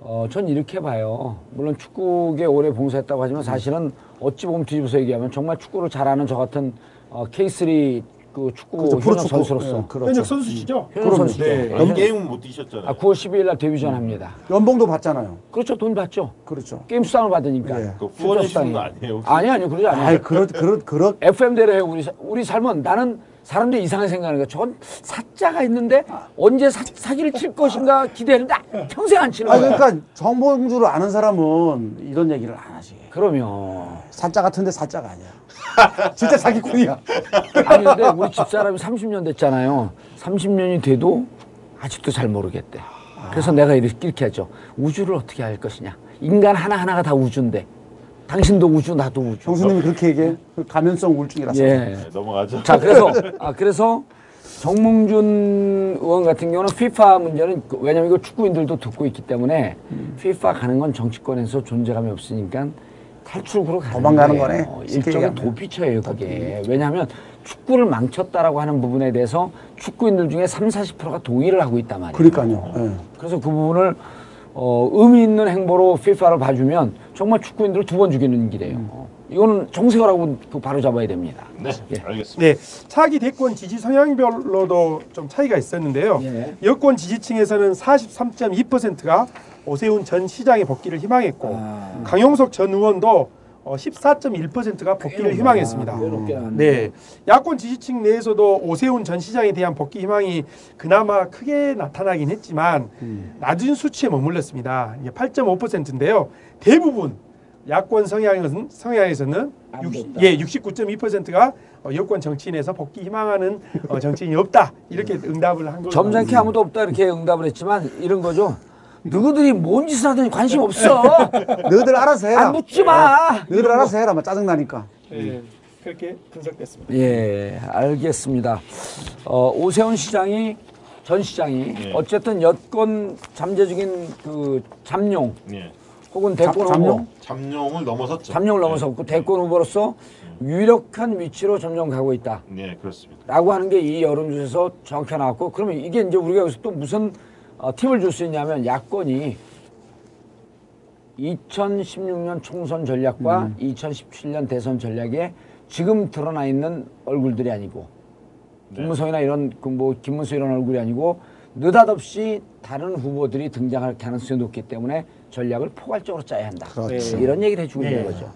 어, 전 이렇게 봐요. 물론 축구계 오래 봉사했다고 하지만 사실은 어찌 보면 뒤집어서 얘기하면 정말 축구를 잘하는 저 같은 어, K3 그 축구 그렇죠, 현역. 선수로서 예, 그렇죠. 현역 선수시죠? 현역 선수죠. 네. 연 게임은 못 뛰셨잖아요. 아, 9월 12일 날 데뷔전 합니다. 연봉도 받잖아요 그렇죠. 돈 받죠. 그렇죠 게임 수당을 받으니까. 예. 그 후원해 수당이. 거 아니에요? 혹시? 아니 아니요. 그러지 않아요. 아이 그렇 그렇 그렇 FM대로 해 우리 사- 우리 삶은 나는 사람들이 이상하게 생각하는 거야. 저건 사자가 있는데 언제 사, 사기를 칠 것인가 기대했는데 아, 평생 안 치는 아 거야. 그러니까 정봉주를 아는 사람은 이런 얘기를 안 하지 그러면 사자 같은데 사자가 아니야 진짜 사기꾼이야 아니 근데 우리 집사람이 30년 됐잖아요. 30년이 돼도 아직도 잘 모르겠대. 그래서 내가 이렇게, 이렇게 하죠. 우주를 어떻게 알 것이냐. 인간 하나하나가 다 우주인데 당신도 우주 나도 우주. 형수님이 그렇게 얘기해 그 감염성 우울증이라서 예. 네, 넘어가죠. 자 그래서 아 그래서 정몽준 의원 같은 경우는 FIFA 문제는 그- 왜냐면 이거 축구인들도 듣고 있기 때문에 FIFA 가는 건 정치권에서 존재감이 없으니까 탈출구로 가는 도망가는 거예요. 거네. 쉽게 일종의. 도피처예요 그게. 왜냐하면 축구를 망쳤다라고 하는 부분에 대해서 축구인들 중에 3, 40%가 동의를 하고 있단 말이에요. 그러니까요 예. 그래서 그 부분을 어, 의미 있는 행보로 FIFA를 봐주면 정말 축구인들을 두 번 죽이는 길이에요. 어, 이거는 정세호라고 그 바로 잡아야 됩니다. 네, 예. 알겠습니다. 네, 차기 대권 지지 성향별로도 좀 차이가 있었는데요. 예. 여권 지지층에서는 43.2%가 오세훈 전 시장의 복귀를 희망했고 아. 강용석 전 의원도 어, 14.1%가 복귀를 희망했습니다. 꽤 높게 나왔네. 네, 야권 지지층 내에서도 오세훈 전 시장에 대한 복귀 희망이 그나마 크게 나타나긴 했지만 낮은 수치에 머물렀습니다. 이게 8.5%인데요. 대부분 야권 성향은 성향에서는 아무도 60, 없다. 예, 69.2%가 어, 여권 정치인에서 복귀 희망하는 어, 정치인이 없다 이렇게 응답을 한 거죠. 점잖게 아무도 없다 이렇게 응답을 했지만 이런 거죠. 누구들이 뭔 짓을 하든지 관심 없어. 너희들 알아서 해라 안 묻지 마. 너희들 알아서 해라 막 짜증 나니까 예, 그렇게 분석됐습니다. 예, 알겠습니다. 어, 오세훈 시장이 전 시장이 예. 어쨌든 여권 잠재 중인 그 잠룡 예. 혹은 대권 잠- 후보 잠룡? 잠룡을 넘어섰죠. 잠룡을 넘어섰고 대권 후보로서 유력한 위치로 점점 가고 있다. 네, 네, 그렇습니다. 라고 하는 게 이 여론조사에서 정확히 나왔고 그러면 이게 이제 우리가 여기서 또 무슨 어, 팁을 줄 수 있냐면 야권이 2016년 총선 전략과 2017년 대선 전략에 지금 드러나 있는 얼굴들이 아니고 김무성이나 이런 그뭐 김문수 이런 얼굴이 아니고 느닷없이 다른 후보들이 등장할 가능성이 높기 때문에 전략을 포괄적으로 짜야 한다. 그렇죠. 이런 얘기를 해주고 있는 네. 거죠.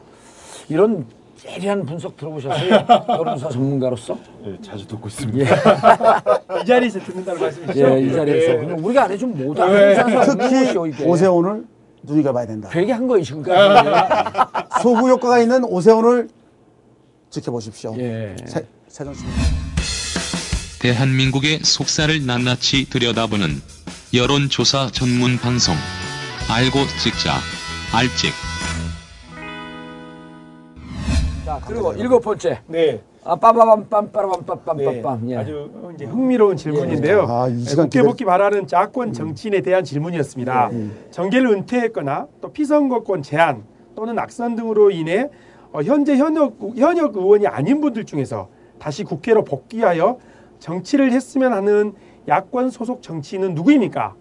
이런 예리한 분석 들어보셨어요? 여론조사 전문가로서? 네, 자주 듣고 있습니다. 예. 이 자리에서 듣는다는 말씀이시죠? 예, 이 자리에서. 예. 우리가 안 해주면 못 하는 사람 특히 오세훈을 눈여겨봐야 된다 되게 한 거예요, 지금까지. 소구 효과가 있는 오세훈을 지켜보십시오 예. 새, 새정치 대한민국의 속살을 낱낱이 들여다보는 여론조사 전문 방송. 알고 찍자. 알찍. 자, 그리고 일곱 번째. 네. 아, 빠바밤, 빰빠라밤, 네, 빰빰빰빰. 예. 아주 어, 이제 흥미로운 질문인데요. 아, 이 네, 시간 국회 복귀 바라는 야권 정치인에 대한 질문이었습니다. 정계를 은퇴했거나 또 피선거권 제한 또는 악선 등으로 인해 어, 현재 현역 현역 의원이 아닌 분들 중에서 다시 국회로 복귀하여 정치를 했으면 하는 야권 소속 정치인은 누구입니까?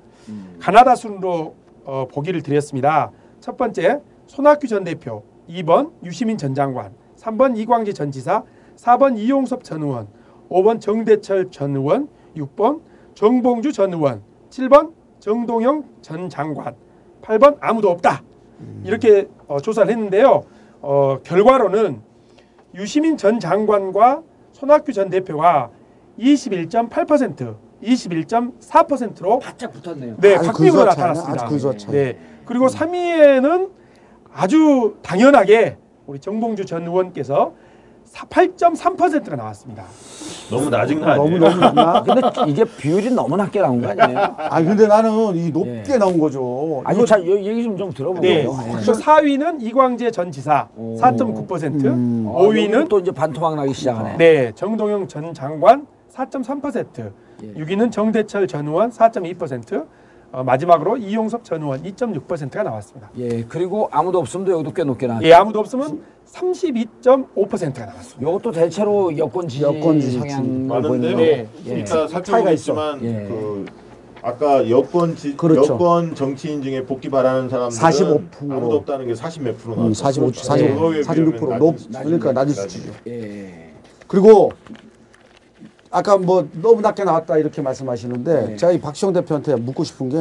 가나다 순으로 어, 보기를 드렸습니다. 첫 번째 손학규 전 대표, 2번 유시민 전 장관, 3번 이광재 전 지사, 4번 이용섭 전 의원, 5번 정대철 전 의원, 6번 정봉주 전 의원, 7번 정동영 전 장관, 8번 아무도 없다. 이렇게 어, 조사를 했는데요. 어, 결과로는 유시민 전 장관과 손학규 전 대표가 21.8%, 21.4%로 바짝 붙었네요. 네, 박빙으로 차이네. 나타났습니다. 네. 그리고 3위에는 아주 당연하게 우리 정봉주 전 의원께서 8.3%가 나왔습니다. 너무 낮은 거 아니에요? 너무 너무 낮나? 근데 이게 비율이 너무 낮게 나온 거 아니에요? 아 근데 나는 이 높게 예. 나온 거죠. 아니 여- 얘기 좀좀 네. 들어보고요. 그리고 4위는 이광재 전 지사 4.9%, 음. 어, 5위는 여기는 또 이제 반토막 나기 시작하네. 네, 정동영 전 장관 4.3%, 예. 6위는 정대철 전 의원 4.2%, 어, 마지막으로 이용섭 전 의원 2.6%가 나왔습니다. 예, 그리고 아무도 없음도 여기도 꽤 높게 나왔죠. 예, 아무도 없으면 32.5%가 나왔습니다. 이것도 대체로 여권 지지 여권 지지 성향을 많은데요. 보이는 네. 예. 이따 차이가 있어. 살펴보겠지만 예. 그 아까 여권 지, 그렇죠. 여권 정치인 중에 복귀 바라는 사람들은 45%. 아무도 없다는 게 40몇 프로 음, 나왔죠. 45, 그거에 45, 비하면 46% 낮은 높, 수준. 그러니까 낮은 수준이죠. 예. 그리고 아까 뭐 너무 낮게 나왔다 이렇게 말씀하시는데 네. 제가 이 박시영 대표한테 묻고 싶은 게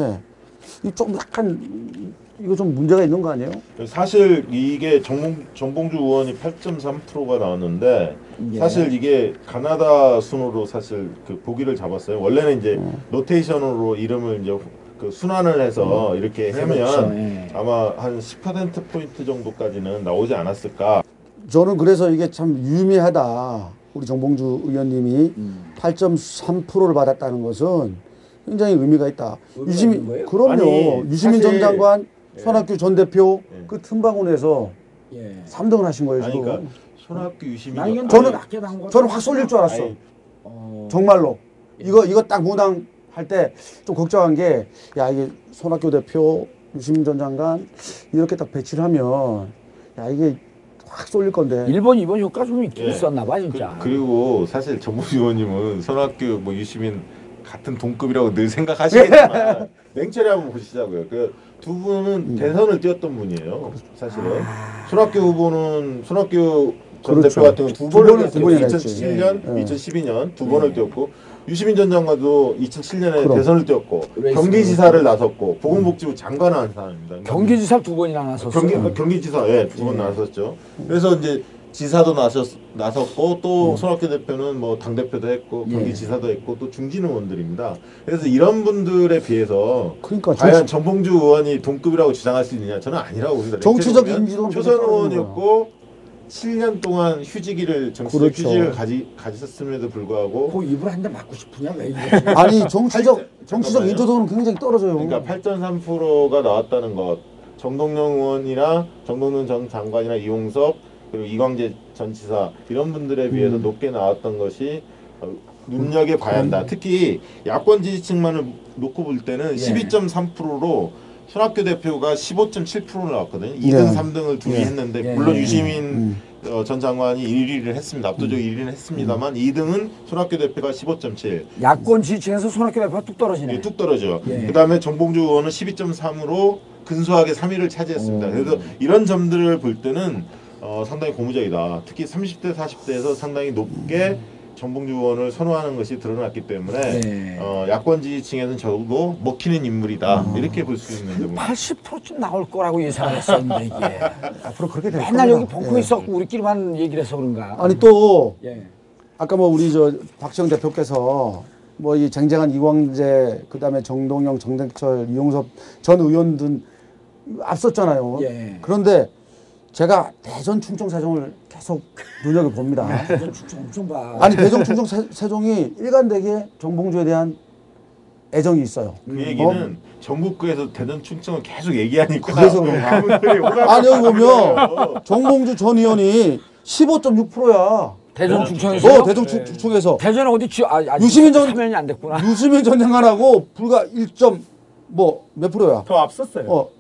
이 좀 약간 이거 좀 문제가 있는 거 아니에요? 사실 이게 정봉, 정봉주 의원이 8.3%가 나왔는데 예. 사실 이게 가나다 순으로 사실 그 보기를 잡았어요. 원래는 이제 음. 노테이션으로 이름을 이제 그 순환을 해서 이렇게 하면 그렇죠. 예. 아마 한 10% 포인트 정도까지는 나오지 않았을까. 저는 그래서 이게 참 유의미하다. 우리 정봉주 의원님이 음. 8.3%를 받았다는 것은 굉장히 의미가 있다. 의미가 유시민 있는 거예요? 그럼요. 아니, 유시민 전 사실- 장관, 예. 손학규 전 대표 예. 그 틈바구니에서 예. 3등을 하신 거예요 아니 지금. 그러니까 손학규 유시민 저는- 거. 저는 확 쏠릴 줄 알았어. 아니, 어. 정말로 이거 이거 딱 무당 할 때 좀 걱정한 게 야 이게 손학규 대표 유시민 전 장관 이렇게 딱 배치를 하면 야 이게 확 쏠릴 건데 1번, 2번 효과 좀 있긴 예. 있었나 봐 진짜. 그, 리고 사실 정봉주 의원님은 손학규 뭐 유시민 같은 동급이라고 늘 생각하시겠지만 냉철히 한번 보시자고요. 그 두 분은 대선을 뛰었던 분이에요. 사실은 손학규 후보는 손학규 전 그렇죠. 대표 같은 경우 두두 번을 뛰었고 번이나 했지. 2007년, 예. 2012년 두 번을 뛰었고 유시민 전 장관도 2007년에 그럼. 대선을 뛰었고 경기지사를 나섰고 보건복지부 장관을 한 사람입니다. 경기지사 두 번이나 나섰어. 경기 경기지사 예, 두번 예. 나섰죠. 그래서 이제 지사도 나섰 나섰고 또 음. 손학규 대표는 뭐 당 대표도 했고 예. 경기지사도 했고 또 중진 의원들입니다. 그래서 이런 분들에 비해서 그러니까 과연 정치- 정봉주 의원이 동급이라고 주장할 수 있느냐? 저는 아니라고 봅니다. 정치적 보면 인지도는 초선 의원이었고 7년 동안 휴직기를 정치적 그렇죠. 휴직을 가지 가졌음에도 불구하고 그 입을 한 대 맞고 싶으냐 왜? 아니 정치적 팔- 정치적. 인지도는 굉장히 떨어져요. 그러니까 8.3%가 나왔다는 것. 정동영 의원이나 정동영 전 장관이나 이용섭 그리고 이광재 전 지사 이런 분들에 비해서 높게 나왔던 것이 어, 눈여겨 봐야 한다. 특히 야권 지지층만을 놓고 볼 때는 예. 12.3%로 손학규 대표가 15.7%를 나왔거든요. 2등, 예. 3등을 둘이 예. 했는데 예, 물론 예, 예. 유시민 음. 어, 전 장관이 1위를 했습니다. 압도적 1위는 했습니다만 2등은 손학규 대표가 15.7. 야권 지지층에서 손학규 대표가 뚝 떨어지네. 이게 뚝 떨어져. 예. 그다음에 정봉주 의원은 12.3으로 근소하게 3위를 차지했습니다. 오. 그래서 이런 점들을 볼 때는 어, 상당히 고무적이다. 특히 30대, 40대에서 상당히 높게 정봉주 의원을 선호하는 것이 드러났기 때문에 네. 어, 야권 지지층에는 적어도 먹히는 인물이다. 이렇게 볼 수 있는 점입니다. 80%쯤 나올 거라고 예상했었는데 이게 앞으로 그렇게 될 맨날 겁니다. 여기 벙커 예. 있었고 우리끼리만 얘기를 해서 그런가? 아니 또 예. 아까 뭐 우리 저 박지영 대표께서 뭐 이 쟁쟁한 이광재 그다음에 정동영, 정대철, 이용섭 전 의원 등 앞섰잖아요. 예. 그런데 제가 대전 충청 세종을 계속 눈여겨 봅니다. 대전 축청 엄청 봐. 아니 대전 충청 세, 세종이 일관되게 정봉주에 대한 애정이 있어요. 그 얘기는 전국구에서 대전 충청을 계속 얘기하니까 그래서 그런가? 아니 여기 보면. 정봉주 전 의원이 15.6%야. 대전 충청에서 어, 대전 충- 충청에서 대전 어디 지 아, 유시민 전- 화면이 안 됐구나. 유시민 전 장관하고 불과 1점 뭐몇 프로야? 더 앞섰어요. 어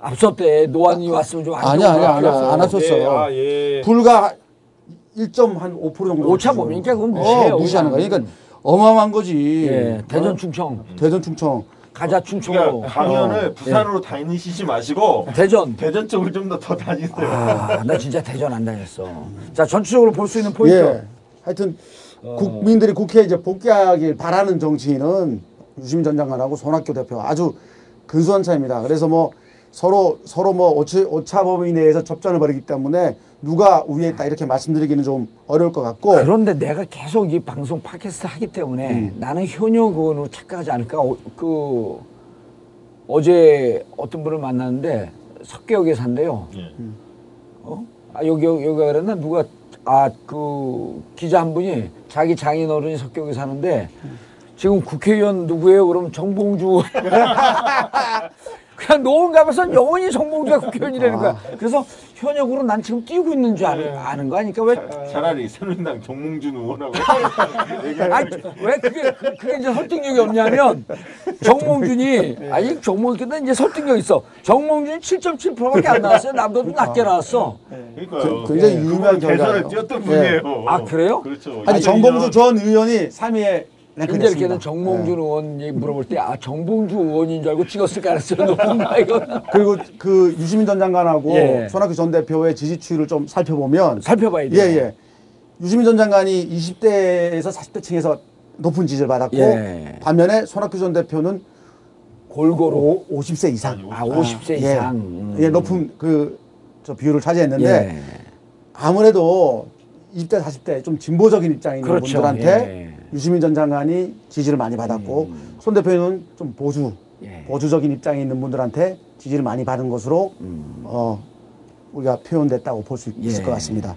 앞섰대 노안이 왔으면 좀 아니야, 아니야, 아니야. 안좋을 안 왔었어. 예, 아, 예. 불과 1.5% 정도. 오차 범위니까 그건 무시해요, 어, 무시하는 거야. 그러니까 어마어마한 거지. 예, 대전 어? 충청 대전 충청. 가자 충청으로 그러니까 강연을 어, 부산으로 다니시지 마시고 예. 대전. 대전 쪽을 좀 더 더 다니세요. 아, 나 진짜 대전 안 다녔어. 자 전체적으로 볼 수 있는 포인트. 예. 하여튼 국민들이 국회에 이제 복귀하길 바라는 정치인은 유시민 전 장관하고 손학규 대표 아주 근소한 차이입니다. 그래서 뭐 서로 서로 뭐 오차, 오차 범위 내에서 접전을 벌이기 때문에 누가 우위에 있다 이렇게 말씀드리기는 좀 어려울 것 같고 그런데 내가 계속 이 방송 팟캐스트 하기 때문에 음. 나는 현역 의원으로 착각하지 않을까? 어, 그 어제 어떤 분을 만났는데 석계역에 산대요. 예. 어? 아 여기 여기 여기가 그랬나 누가 아 그 기자 한 분이 자기 장인 어른이 석격에 사는데 지금 국회의원 누구예요? 그러면 정봉주 그냥 노원 가면서 영원히 정봉주가 국회의원이라는 거야. 그래서 현역으로 난 지금 뛰고 있는 줄 아는, 아는 거 아니까 왜? 차라리 새누리당 정몽준 의원하고 아니 왜 그게 그- 그게 이제 설득력이 없냐면 정몽준이 아니 정몽준은 이제 설득력 있어. 정몽준이 7.7%밖에 안 나왔어요. 남들도 낮게 나왔어. 그러니까요. 그- 굉장히 예, 유명한 그분은 대선을 결과예요. 뛰었던 예. 분이에요. 아, 그래요? 그렇죠. 아니 2002년 정봉주 전 의원이 3위에 근데 랭크됐습니다. 이렇게는 정몽준 의원이 물어볼 때 아 정봉주 의원인 줄 알고 찍었을 가능성이 높은 거야 이거. 그리고 그 유시민 전 장관하고 예. 손학규 전 대표의 지지 추이를 좀 살펴보면 살펴봐야 돼요. 예, 예. 유시민 전 장관이 20대에서 40대 층에서 높은 지지를 받았고 예. 반면에 손학규 전 대표는 골고루 오, 50세 이상. 아 50세 예. 이상. 음. 예, 높은 그 저 비율을 차지했는데 예. 아무래도 20대 40대 좀 진보적인 있는 그렇죠. 분들한테 예. 음. 유시민 전 장관이 지지를 많이 받았고 손 대표는 좀 보수 예. 보수적인 입장에 있는 분들한테 지지를 많이 받은 것으로 어, 우리가 표현됐다고 볼 수 있을 음. 예. 것 같습니다.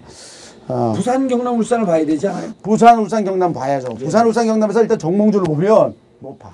어, 부산 경남 울산을 봐야 되지 않아요? 부산, 울산, 경남 봐야죠. 예. 부산, 울산, 경남에서 일단 정몽주를 보면 높아.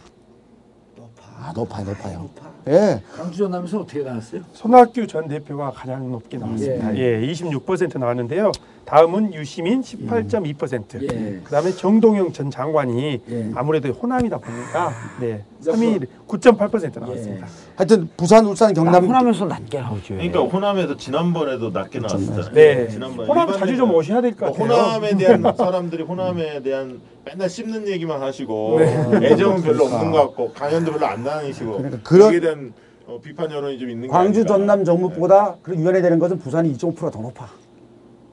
아, 높아요, 높아요. 예. 강주 전남에서 어떻게 나왔어요? 손학규 전 대표가 가장 높게 나왔습니다. 예, 26% 나왔는데요. 다음은 유시민 18.2%. 예. 그다음에 정동영 전 장관이 예. 아무래도 호남이다 보니까 네, 3위 9.8% 나왔습니다. 하여튼 부산, 울산, 경남 호남에서 낮게 나오죠. 그러니까 호남에서 지난번에도 낮게 나왔잖아요. 네. 지난번에 호남 자주 좀 오셔야 될것뭐 같아요. 호남에 대한 사람들이 호남에 대한 맨날 씹는 얘기만 하시고 네. 애정은 별로 없는 것 같고 강연도 별로 안 다니시고 그러니까 그런- 거기에 대한 어, 비판 여론이 좀 있는 게 광주. 전남, 정북보다 그 유연해 되는 것은 부산이 2.5%더 높아.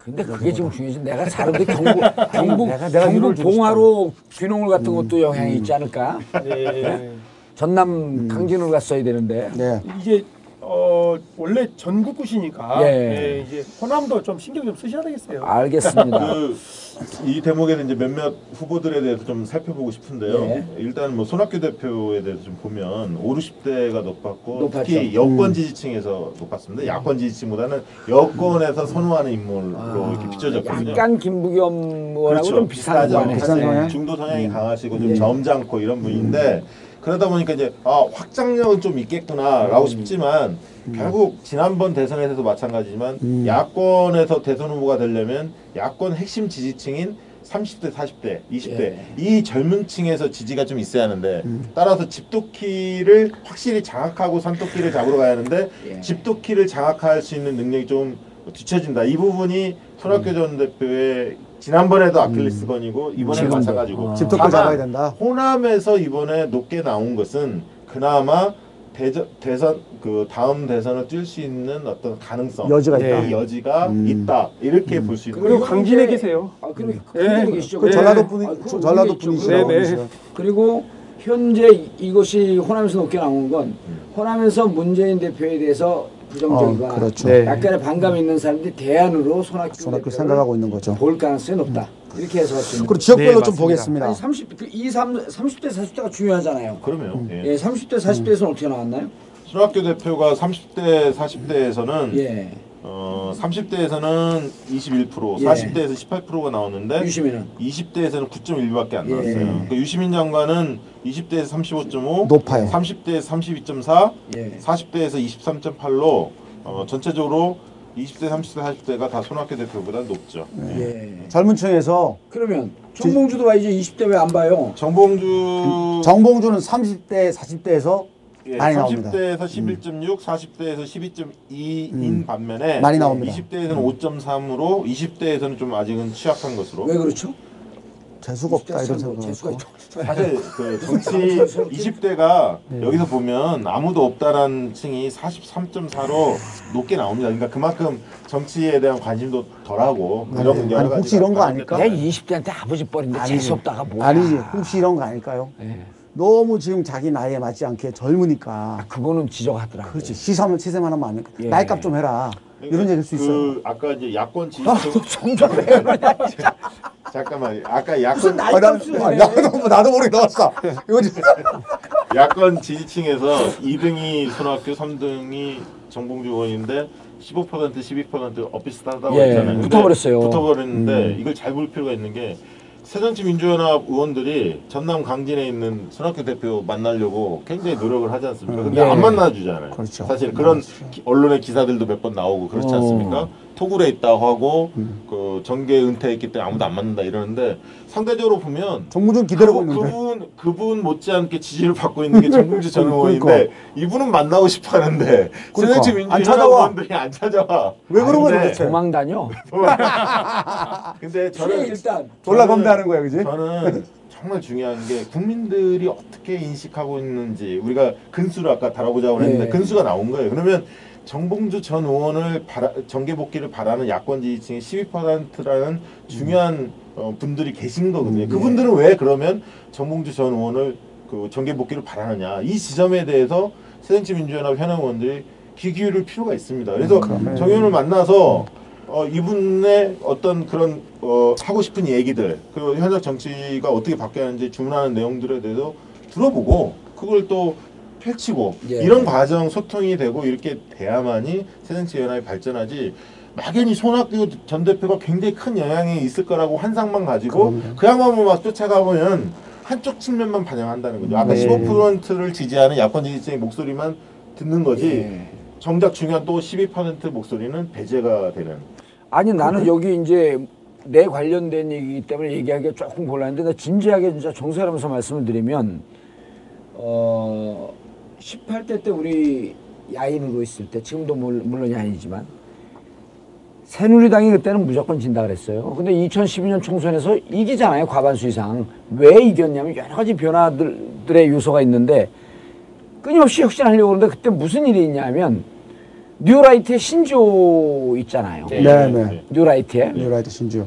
근데 그게 지금 중요하지. 내가 사람들이 경북 경북 내가- 내가 경북 동화로 귀농을 같은 것도 영향이 있지 않을까? 네. 전남 강진으로 갔어야 되는데. 네. 이게 어, 원래 전국구시니까 예. 예, 이제 호남도 좀 신경 좀 쓰셔야 되겠어요. 알겠습니다. 그 이 대목에는 이제 몇몇 후보들에 대해서 좀 살펴보고 싶은데요. 예. 일단 뭐 손학규 대표에 대해서 좀 보면 5, 60대가 높았고 높았죠. 특히 여권 지지층에서 높았습니다. 야권 지지층보다는 여권에서 선호하는 인물로 이렇게 비춰졌거든요. 약간 김부겸 의원하고 좀 비슷한 비슷하죠. 사실 거네. 중도 성향이 강하시고 예. 좀 점잖고 이런 분인데 그러다 보니까 이제 아 확장력은 좀 있겠구나라고 음. 싶지만 결국 지난번 대선에서도 마찬가지지만 음. 야권에서 대선 후보가 되려면 야권 핵심 지지층인 30대, 40대, 20대 예. 이 젊은 층에서 지지가 좀 있어야 하는데 음. 따라서 집도키를 확실히 장악하고 산토끼를 잡으러 가야 하는데 예. 집도키를 장악할 수 있는 능력이 좀 뒤처진다. 이 부분이 손학규 전 대표의 지난번에도 아킬레스건이고 음. 지금도. 마찬가지고 아. 다만 잡아야 된다. 호남에서 이번에 높게 나온 것은 그나마 대전, 대선 그 다음 대선을 뛸 수 있는 어떤 가능성 여지가 있다. 이 여지가 음. 있다 이렇게 볼 수 있는 그리고. 강진에 계세요. 아, 그리고 예. 강진에 계시죠. 그 네. 전라도 분이 아, 전라도. 분이시죠. 네, 네. 그리고 현재 이것이 호남에서 높게 나온 건 호남에서 문재인 대표에 대해서 부정적이거나 어, 그렇죠. 네. 약간의 반감이 있는 사람들이 대안으로 손학규 손학규 생각하고 있는 거죠. 볼 가능성이 높다. 이렇게 해서 할수 있는 그리고 지역별로 네, 좀. 보겠습니다. 아니 30, 그 2, 3, 30대, 40대가 중요하잖아요. 그러면 예. 예, 30대, 40대에서는 어떻게 나왔나요? 손학규 대표가 30대, 40대에서는 예, 어, 30대에서는 21%, 예. 40대에서 18%가 나오는데 유시민은 20대에서는 9.1밖에 안 예. 나왔어요. 그러니까 유시민 장관은 20대에서 35.5, 높아요. 30대에서 32.4, 예. 40대에서 23.8로 어, 전체적으로 20대, 30대, 40대가 다 손학규 대표보다 높죠. 예. 젊은 층에서 그러면 정봉주도 봐야지 20대 왜 안 봐요? 정봉주 정봉주는 30대, 40대에서 예, 많이 나옵니다. 30대에서 11.6, 40대에서 12.2인 반면에 많이 나옵니다. 20대에서는 5.3으로 20대에서는 좀 아직은 취약한 것으로. 왜 그렇죠? 재수가 없다 이런 생각. 재수가. 사실 그 정치 20대가 여기서 보면 아무도 없다라는 층이 43.4로 높게 나옵니다. 그러니까 그만큼 정치에 대한 관심도 덜하고 아니, 이런 여러 아니, 가지 혹시 이런 거 아닐까? 내 20대한테 아버지 뻘인데 재수 없다가 뭐야? 아니지 혹시 이런 거 아닐까요? 예. 너무 지금 자기 나이에 맞지 않게 젊으니까 그거는 지적하더라고. 그렇지 시사만 치세만 하면 안 돼. 예. 나이값 좀 해라. 이런 얘기일 수 있어요. 그 아까 이제 야권 지지층 점점 왜 그러냐. 잠깐만 아까 야권 무슨 나이 아, 나, 점수네. 아, 나도, 나도 모르게 나왔어. 이거 야권 지지층에서 2등이 손학규, 3등이 정봉주 의원인데 15% 12% 엇비슷하다고 예, 했잖아요. 붙어버렸어요. 붙어버렸는데 이걸 잘 볼 필요가 있는 게 새정치 민주연합 의원들이 전남 강진에 있는 손학규 대표 만나려고 굉장히 노력을 하지 않습니까? 근데 예. 안 만나주잖아요. 그렇죠. 사실 그런 기- 언론의 기사들도 몇 번 나오고 그렇지 어. 않습니까? 토굴에 있다고 하고 그 정계 은퇴했기 때문에 아무도 안 만난다 이러는데 상대적으로 보면 정무준 기다리고 그분, 있는데. 그분 그분 못지않게 지지를 받고 있는 게 정봉주 전 의원인데 그러니까. 이분은 만나고 싶어 하는데 그러니까. 새정치 찾아와. 의원들이 안 찾아와. 왜 그런 거야, 도대체? 도망 다녀. 근데 저는 일단 졸라 건배하는 거야, 그지? 저는 정말 중요한 게 국민들이 어떻게 인식하고 있는지 우리가 근수를 아까 다뤄보자고 했는데 네. 근수가 나온 거예요. 그러면 정봉주 전 의원을 바라, 정계 복귀를 바라는 야권 지지층의 12%라는 중요한 어, 분들이 계신 거거든요. 그분들은 왜 그러면 정봉주 전 의원을 그 정계 복귀를 바라느냐 이 지점에 대해서 새정치민주연합 현역 의원들이 귀 기울일 필요가 있습니다. 그래서 정 의원을 만나서 어, 이분의 어떤 그런 어, 하고 싶은 얘기들 그리고 현역 정치가 어떻게 바뀌어야 하는지 주문하는 내용들에 대해서 들어보고 그걸 또 펼치고 예. 이런 과정 소통이 되고 이렇게 돼야만이 새정치 연합이 발전하지 막연히 손학규 전 대표가 굉장히 큰 영향이 있을 거라고 환상만 가지고 그 양반만 막 쫓아가보면 한쪽 측면만 반영한다는 거죠. 아까 네. 15%를 지지하는 야권 지지층의 목소리만 듣는 거지 예. 정작 중요한 또 12% 목소리는 배제가 되는 아니 나는 여기 이제 내 관련된 얘기이기 때문에 얘기하기가 조금 곤란한데 나 진지하게 진짜 정서하면서 말씀을 드리면 어 18대 때 우리 야인으로 있을 때 지금도 물- 물론 야인이지만 새누리당이 그때는 무조건 진다 그랬어요. 근데 2012년 총선에서 이기잖아요. 과반수 이상. 왜 이겼냐면 여러 가지 변화들의 요소가 있는데 끊임없이 혁신하려고 그러는데 그때 무슨 일이 있냐면 뉴라이트의 신지호 있잖아요. 네, 네. 뉴라이트에. 뉴라이트 신지호.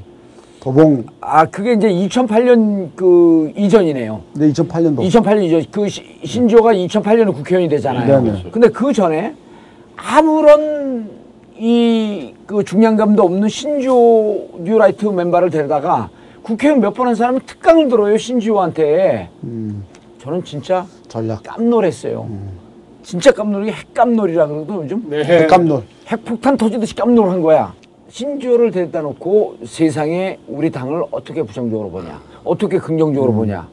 도봉. 아 그게 이제 2008년 그 이전이네요. 네, 2008년도. 2008년 이전 그 시- 신지호가 2008년에 국회의원이 되잖아요. 네, 네. 근데 그 전에 아무런 이 그 중량감도 없는 신조 뉴라이트 멤버를 데려다가 국회의원 몇 번 한 사람은 특강을 들어요 신지호한테. 음, 저는 진짜 전략. 깜놀했어요. 진짜 깜놀이 핵깜놀이라 그러거든 요즘. 백감놀. 핵폭탄 터지듯이 깜놀한 거야. 신조를 데려다 놓고 세상에 우리 당을 어떻게 부정적으로 보냐, 어떻게 긍정적으로 보냐.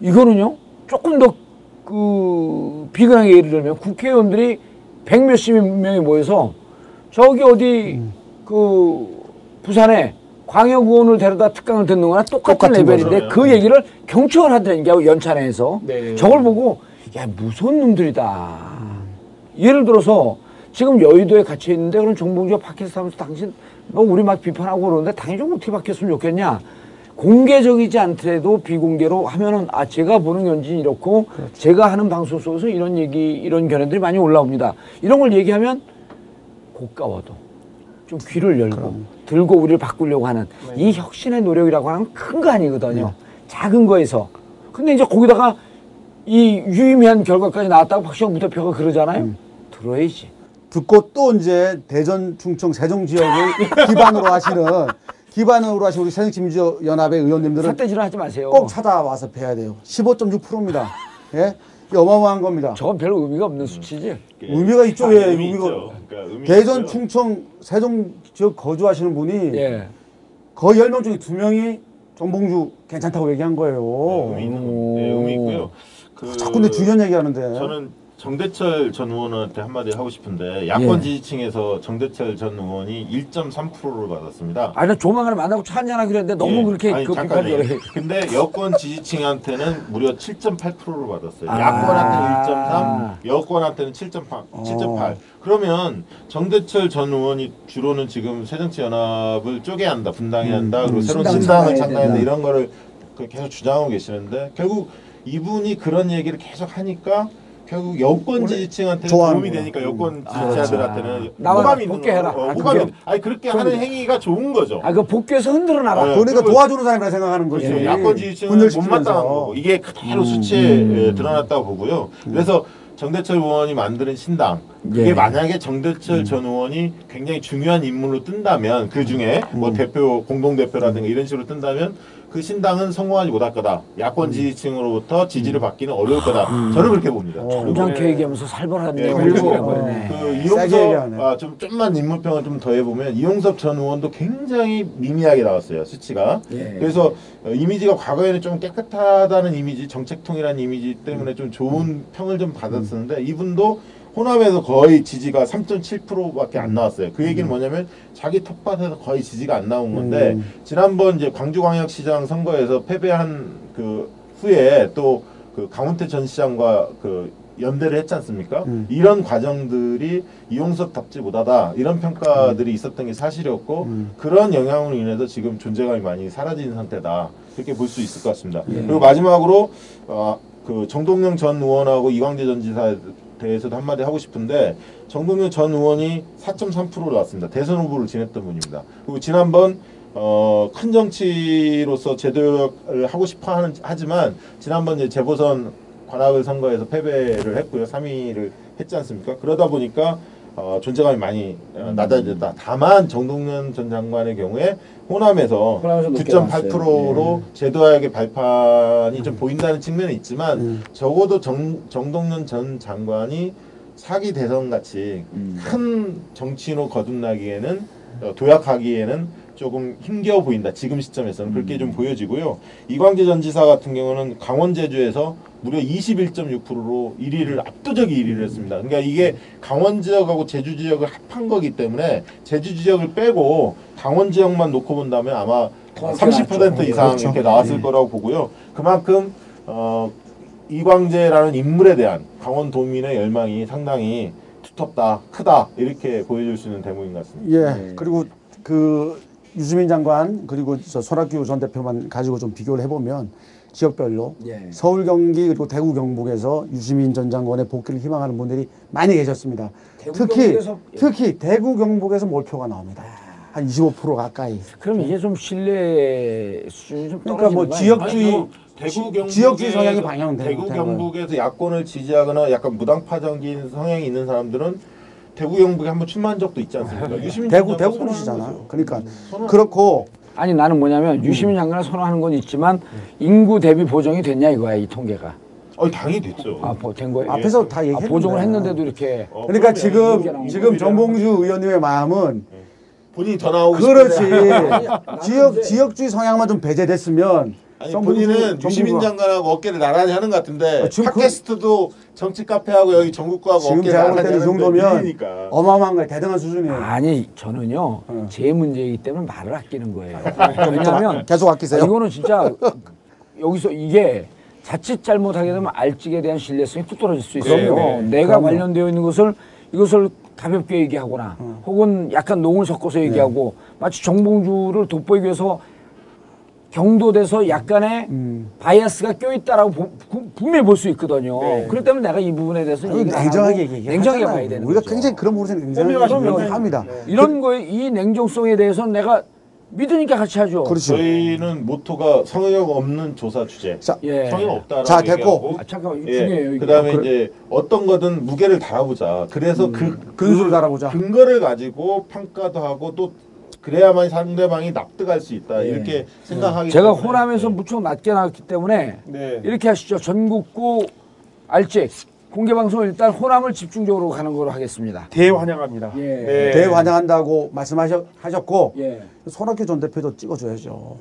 이거는요, 조금 더 그 비근하게 예를 들면 국회의원들이 백 몇십 명이 모여서 저기 어디 그 부산에 광역 의원을 데려다 특강을 듣는 거나 똑같은, 똑같은 레벨인데 거죠. 그 얘기를 경청을 하더라니까 연찬회에서 네. 저걸 보고 야 무서운 놈들이다. 예를 들어서 지금 여의도에 갇혀 있는데 그런 정봉주가 팟캐스트 하면서 당신 뭐 우리 막 비판하고 그러는데 당연히 좀 어떻게 바뀌었으면 좋겠냐. 공개적이지 않더라도 비공개로 하면은 아 제가 보는 현진 이렇고 제가 하는 방송 속에서 이런 얘기 이런 견해들이 많이 올라옵니다. 이런 걸 얘기하면 고가워도 좀 귀를 열고 들고 우리를 바꾸려고 하는 이 혁신의 노력이라고 하는 큰 거 아니거든요. 작은 거에서. 근데 이제 거기다가 이 유의미한 결과까지 나왔다고 박시영 부대표가 그러잖아요. 들어야지. 듣고 또 이제 대전, 충청, 세종 지역을 기반으로 하시는 기반으로 하시는 우리 새정치민주연합의 의원님들은 삿대질은 하지 마세요. 꼭 찾아와서 뵈야 돼요. 15.6%입니다. 예? 어마어마한 겁니다. 저건 별 의미가 없는 수치지. 의미가 있죠, 아, 예, 의미 의미가. 있죠. 그러니까 의미 대전, 있고요. 충청, 세종 지역 거주하시는 분이 예. 거의 10명 중에 2명이 정봉주 괜찮다고 얘기한 거예요. 의미 있는 네, 의미 있고요. 그 자꾸 내 주변 얘기하는데. 저는 정대철 전 의원한테 한마디 하고 싶은데 야권 예. 지지층에서 정대철 전 의원이 1.3%를 받았습니다. 아니, 나 조만간에 만나고 차 한잔 하기로 했는데 너무 예. 그렇게 아니, 그 해. 근데 여권 지지층한테는 무려 7.8%를 받았어요. 아. 야권한테는 1.3, 여권한테는 7.8. 7.8. 그러면 정대철 전 의원이 주로는 지금 새정치연합을 쪼개야 한다, 분당해야 한다, 그리고 새로운 신당 신당을 창당해야 한다. 이런 거를 그 계속 주장하고 계시는데 결국 이분이 그런 얘기를 계속 하니까 결국 여권 지지층한테 도움이. 되니까 여권 지지자들한테는 나와라, 호감이 있는 복귀 해라. 거. 어, 아, 호감이 그게- 아니 그렇게 하는 행위가 좋은 거죠. 아, 그 복귀해서 흔들어 놔라. 네. 그러니까 도와주는 사람이라 생각하는 거지. 그렇죠. 야권 지지층은. 못마땅한 거고 이게 그대로 수치에 에, 드러났다고 보고요. 그래서 정대철 의원이 만드는 신당 그게 예. 만약에 정대철 전 의원이 굉장히 중요한 인물로 뜬다면 그 중에 뭐 대표 공동 대표라든가 이런 식으로 뜬다면 그 신당은 성공하지 못할 거다. 야권 지지층으로부터 지지를 받기는 어려울 거다. 저는 그렇게 봅니다. 얘기하면서 살벌한 예, 내용을 그리고 얘기해버리네. 그 이용섭. 아, 좀 좀만 인물평을 좀 더 해보면 이용섭 전 의원도 굉장히 미미하게 나왔어요 수치가. 예. 그래서 어, 이미지가 과거에는 좀 깨끗하다는 이미지, 정책통이라는 이미지 때문에 좀 좋은 평을 좀 받았었는데 이분도 호남에서 거의 지지가 3.7%밖에 안 나왔어요. 그 얘기는 뭐냐면 자기 텃밭에서 거의 지지가 안 나온 건데 음. 지난번 이제 광주광역시장 선거에서 패배한 그 후에 또 그 강훈태 전 시장과 그 연대를 했지 않습니까? 음. 이런 과정들이 이용섭 답지 못하다 이런 평가들이 있었던 게 사실이었고 음. 그런 영향으로 인해서 지금 존재감이 많이 사라진 상태다 이렇게 볼 수 있을 것 같습니다. 예. 그리고 마지막으로 어, 그 정동영 전 의원하고 이광재 전 지사에 대해서도 한마디 하고 싶은데 정동영 전 의원이 4.3%로 나왔습니다. 대선 후보를 지냈던 분입니다. 그리고 지난번 어, 큰 정치로서 제도를 하고 싶어 하는, 하지만 지난번 이제 재보선 관악을 선거에서 패배를 했고요. 3위를 했지 않습니까? 그러다 보니까 어, 존재감이 많이 어, 낮아졌다. 다만 정동영 전 장관의 경우에 호남에서 호남에서 높게 9.8%로 제도화역의 발판이 좀 보인다는 측면이 있지만 음. 적어도 정, 정동영 전 장관이 사기 대선 같이 음. 큰 정치인으로 거듭나기에는 어, 도약하기에는 조금 힘겨워 보인다. 지금 시점에서는 그렇게 좀 보여지고요. 이광재 전 지사 같은 경우는 강원 제주에서 무려 21.6%로 1위를 압도적 1위를 했습니다. 그러니까 이게 강원 지역하고 제주 지역을 합한 거기 때문에 제주 지역을 빼고 강원 지역만 놓고 본다면 아마 더30% 낮죠. 이상 그렇죠. 이렇게 나왔을 네. 거라고 보고요. 그만큼 어, 이광재라는 인물에 대한 강원 도민의 열망이 상당히 두텁다, 크다 이렇게 보여줄 수 있는 대목인 것 같습니다. 예. 네. 그리고 그 유시민 장관 그리고 저 손학규 전 대표만 가지고 좀 비교를 해보면 지역별로 예. 서울 경기 그리고 대구 경북에서 유시민 전 장관의 복귀를 희망하는 분들이 많이 계셨습니다. 대구, 특히 경북에서- 예. 특히 대구 경북에서 몰표가 나옵니다. 한 25% 가까이. 그럼 이게 좀 신뢰 수준이 좀 그러니까 뭐 지역주의 아니, 뭐 대구 지- 경북 지역주의 성향이 방향되는 대구. 경북에서 야권을 지지하거나 약간 무당파적인 성향이 있는 사람들은 대구 경북에 한번 출마한 적도 있지 않습니까? 유시민 대구 대구. 거죠. 그러니까 선언- 그렇고 아니 나는 뭐냐면 유시민 장관을 선호하는 건 있지만 인구 대비 보정이 됐냐 이거야 이 통계가. 어, 당연히 됐죠. 아 보- 된 거예요? 앞에서 다 아, 얘기했는데. 보정을 했는데도 이렇게. 어, 그러니까 지금 지금 정봉주 의원님의 마음은 본인이 더 나오고 그렇지. 싶은데 지역 지역주의 성향만 좀 배제됐으면 아니 본인은 유시민 장관하고 어깨를 나란히 하는 것 같은데 아, 그- 팟캐스트도 정치 카페하고 여기 전국구하고 지금 어깨를 제가 볼 나란히 하는데 정도면 밀리니까. 어마어마한 거예요. 대단한 수준이에요. 아니 저는요 어. 제 문제이기 때문에 말을 아끼는 거예요. 왜냐하면 계속 아끼세요. 아, 이거는 진짜 여기서 이게 자칫 잘못하게 되면 알직에 대한 신뢰성이 뚝 떨어질 수 있어요. 그럼요. 내가 그럼요. 관련되어 있는 것을 이것을 가볍게 얘기하거나 어. 혹은 약간 농을 섞어서 얘기하고 네. 마치 정봉주를 돋보이기 위해서 경도돼서 약간의 음. 바이아스가 껴있다라고 보- 분명히 볼 수 있거든요. 네. 그렇기 때문에 내가 이 부분에 대해서 아니, 냉정하게 하고 얘기하잖아요. 냉정하게 봐야 되는 우리가 거죠. 굉장히 그런 부분에서 냉정하게 그럼요. 얘기합니다. 이런 거에 이 냉정성에 대해서는 내가 믿으니까 같이 하죠. 그렇죠. 저희는 모토가 성역 없는 조사 주제. 자, 예. 성역 없다라고 자, 됐고. 얘기하고 아, 잠깐만 이거 예. 중요해요. 그다음에 그- 이제 어떤 거든 무게를 달아보자. 그래서 그 근수를 달아보자. 근거를 가지고 평가도 하고 또 그래야만 상대방이 납득할 수 있다. 예. 이렇게 생각하기 제가 때문에. 호남에서 네. 무척 낮게 나왔기 때문에 네. 이렇게 하시죠. 전국구 알직 공개 방송 일단 호남을 집중적으로 가는 걸로 하겠습니다. 대환영합니다. 예. 네. 대환영한다고 말씀하셨고 예. 손학규 전 대표도 찍어줘야죠.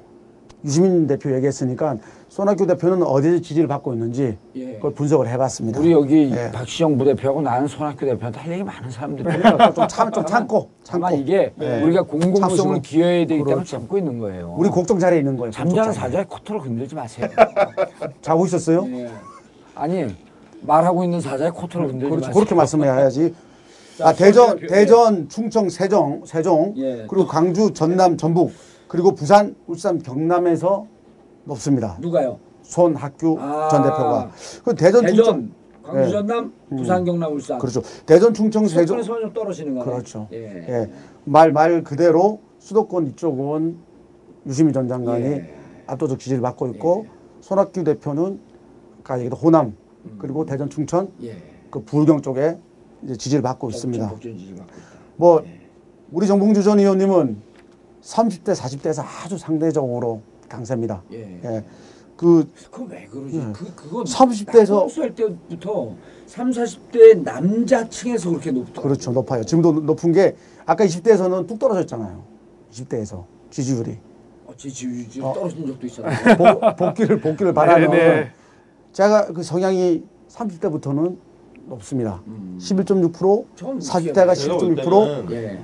유시민 대표 얘기했으니까 손학규 대표는 어디서 지지를 받고 있는지 예. 그걸 분석을 해봤습니다. 우리 여기 예. 박시영 부대표하고 나는 손학규 대표한테 할 얘기 많은 사람들이 그러니까 좀, 참, 좀 참고 참고 이게 네. 우리가 공공성을. 기여해야 되기 때문에 그렇죠. 참고 있는 거예요. 우리 곡동 자리에 있는 거예요. 잠자는. 사자의 코털을 건들지 마세요. 자고 있었어요? 예. 아니 말하고 있는 사자의 코털을 건들지 그렇죠. 마세요. 그렇게 말씀해야지. 자, 아, 대전, 대표, 대전, 충청, 세종, 세종, 예. 그리고 광주, 전남, 전북, 그리고 부산, 울산, 경남에서 높습니다. 누가요? 손학규 아. 전 대표가. 그 대전, 충청, 대전, 광주, 예. 전남, 부산, 경남, 울산. 그렇죠. 대전, 충청, 세종, 수도권에서 좀 떨어지는 거네. 그렇죠. 예. 예. 말, 말 그대로 수도권 이쪽은 유시민 전 장관이 예. 압도적 지지를 받고 있고 손학규 대표는 아까 얘기했던 호남 그리고 대전, 충청 예. 그 부경 쪽에 지지를 받고 있습니다. 지지를 받고. 뭐 우리 정봉주 전 의원님은 30대 40대에서 아주 상대적으로 강세입니다. 예. 예. 그 그건 왜 그러지? 그 그건 30대 에서- 할 때부터 3, 40대 남자층에서 그렇게 높다. 그렇죠. 높아요. 지금도 높은 게 아까 20대에서는 뚝 떨어졌잖아요. 20대에서 지지율이 어, 지지율이 어. 떨어진 적도 있었는데. 복, 복귀를 복귀를 바라는 네, 네. 제가 그 성향이 30대부터는 높습니다. 11.6%, 전 40대가 제가 볼 10.6%. 때는 예.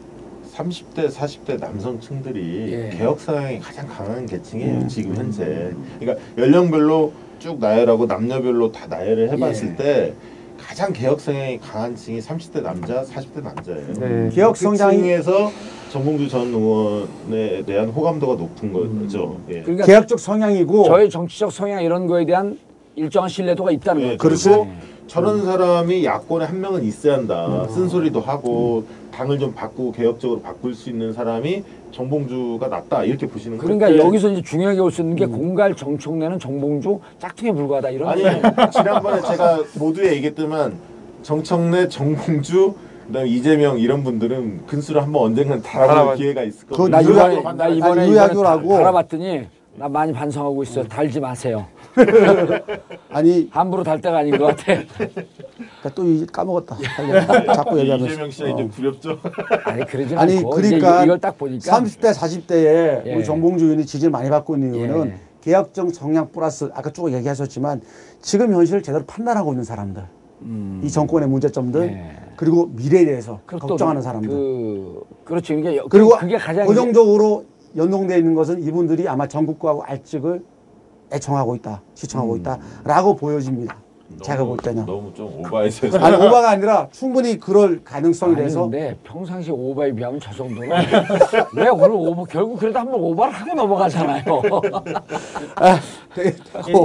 30대, 40대 남성층들이 예. 개혁 성향이 가장 강한 계층이에요. 지금 현재. 그러니까 연령별로 쭉 나열하고 남녀별로 다 나열을 해봤을 예. 때 가장 개혁 성향이 강한 층이 30대 남자, 40대 남자예요. 네. 개혁 그 성향이 층에서 정봉주 전 의원에 대한 호감도가 높은 거죠. 예. 그러니까 개혁적 성향이고 저의 정치적 성향 이런 거에 대한 일정한 신뢰도가 있다는 예, 거죠. 그리고 저런 사람이 야권에 한 명은 있어야 한다. 쓴소리도 하고 당을 좀 바꾸고 개혁적으로 바꿀 수 있는 사람이 정봉주가 낫다 이렇게 보시는 거예요. 그러니까 여기서 이제 중요하게 볼수 있는 게 공갈 정청래는 정봉주 짝퉁에 불과하다 이런 아니. 지난번에 제가 모두에 얘기했지만 정청래, 정봉주, 그다음에 이재명 이런 분들은 근수를 한번 언젠간 달아볼 달아봤- 기회가 있을 거예요. 나 이번에 나 이번에. 이번에 달아봤더니 나 많이 반성하고 있어요. 달지 마세요. 아니 함부로 달 때가 아닌 것 같아. 그러니까 또 이- 까먹었다. 자꾸 얘기하면서. 이재명 씨가 이제 두렵죠. 아니 그러지 아니 않고 그러니까 이걸 딱 보니까 30대 40대에 예. 우리 정봉주 의원이 지지를 많이 받고 있는 이유는 예. 개혁적 성향 플러스 아까 쭉 얘기하셨지만 지금 현실을 제대로 판단하고 있는 사람들 이 정권의 문제점들 음. 예. 그리고 미래에 대해서 걱정하는 사람들 그 그렇죠. 그러니까 여- 그리고 그게 가장 고정적으로 연동되어 있는 것은 이분들이 아마 전국구하고 알직을 애청하고 있다, 시청하고 있다라고 보여집니다. 제가 볼 때는 너무 좀 오바해서 아니 오바가 아니라 충분히 그럴 가능성이 아니 돼서 근데 평상시 오버에 비하면 저 정도는 왜 오늘 오버 결국 그래도 한번 오버를 하고 넘어가잖아요. 아,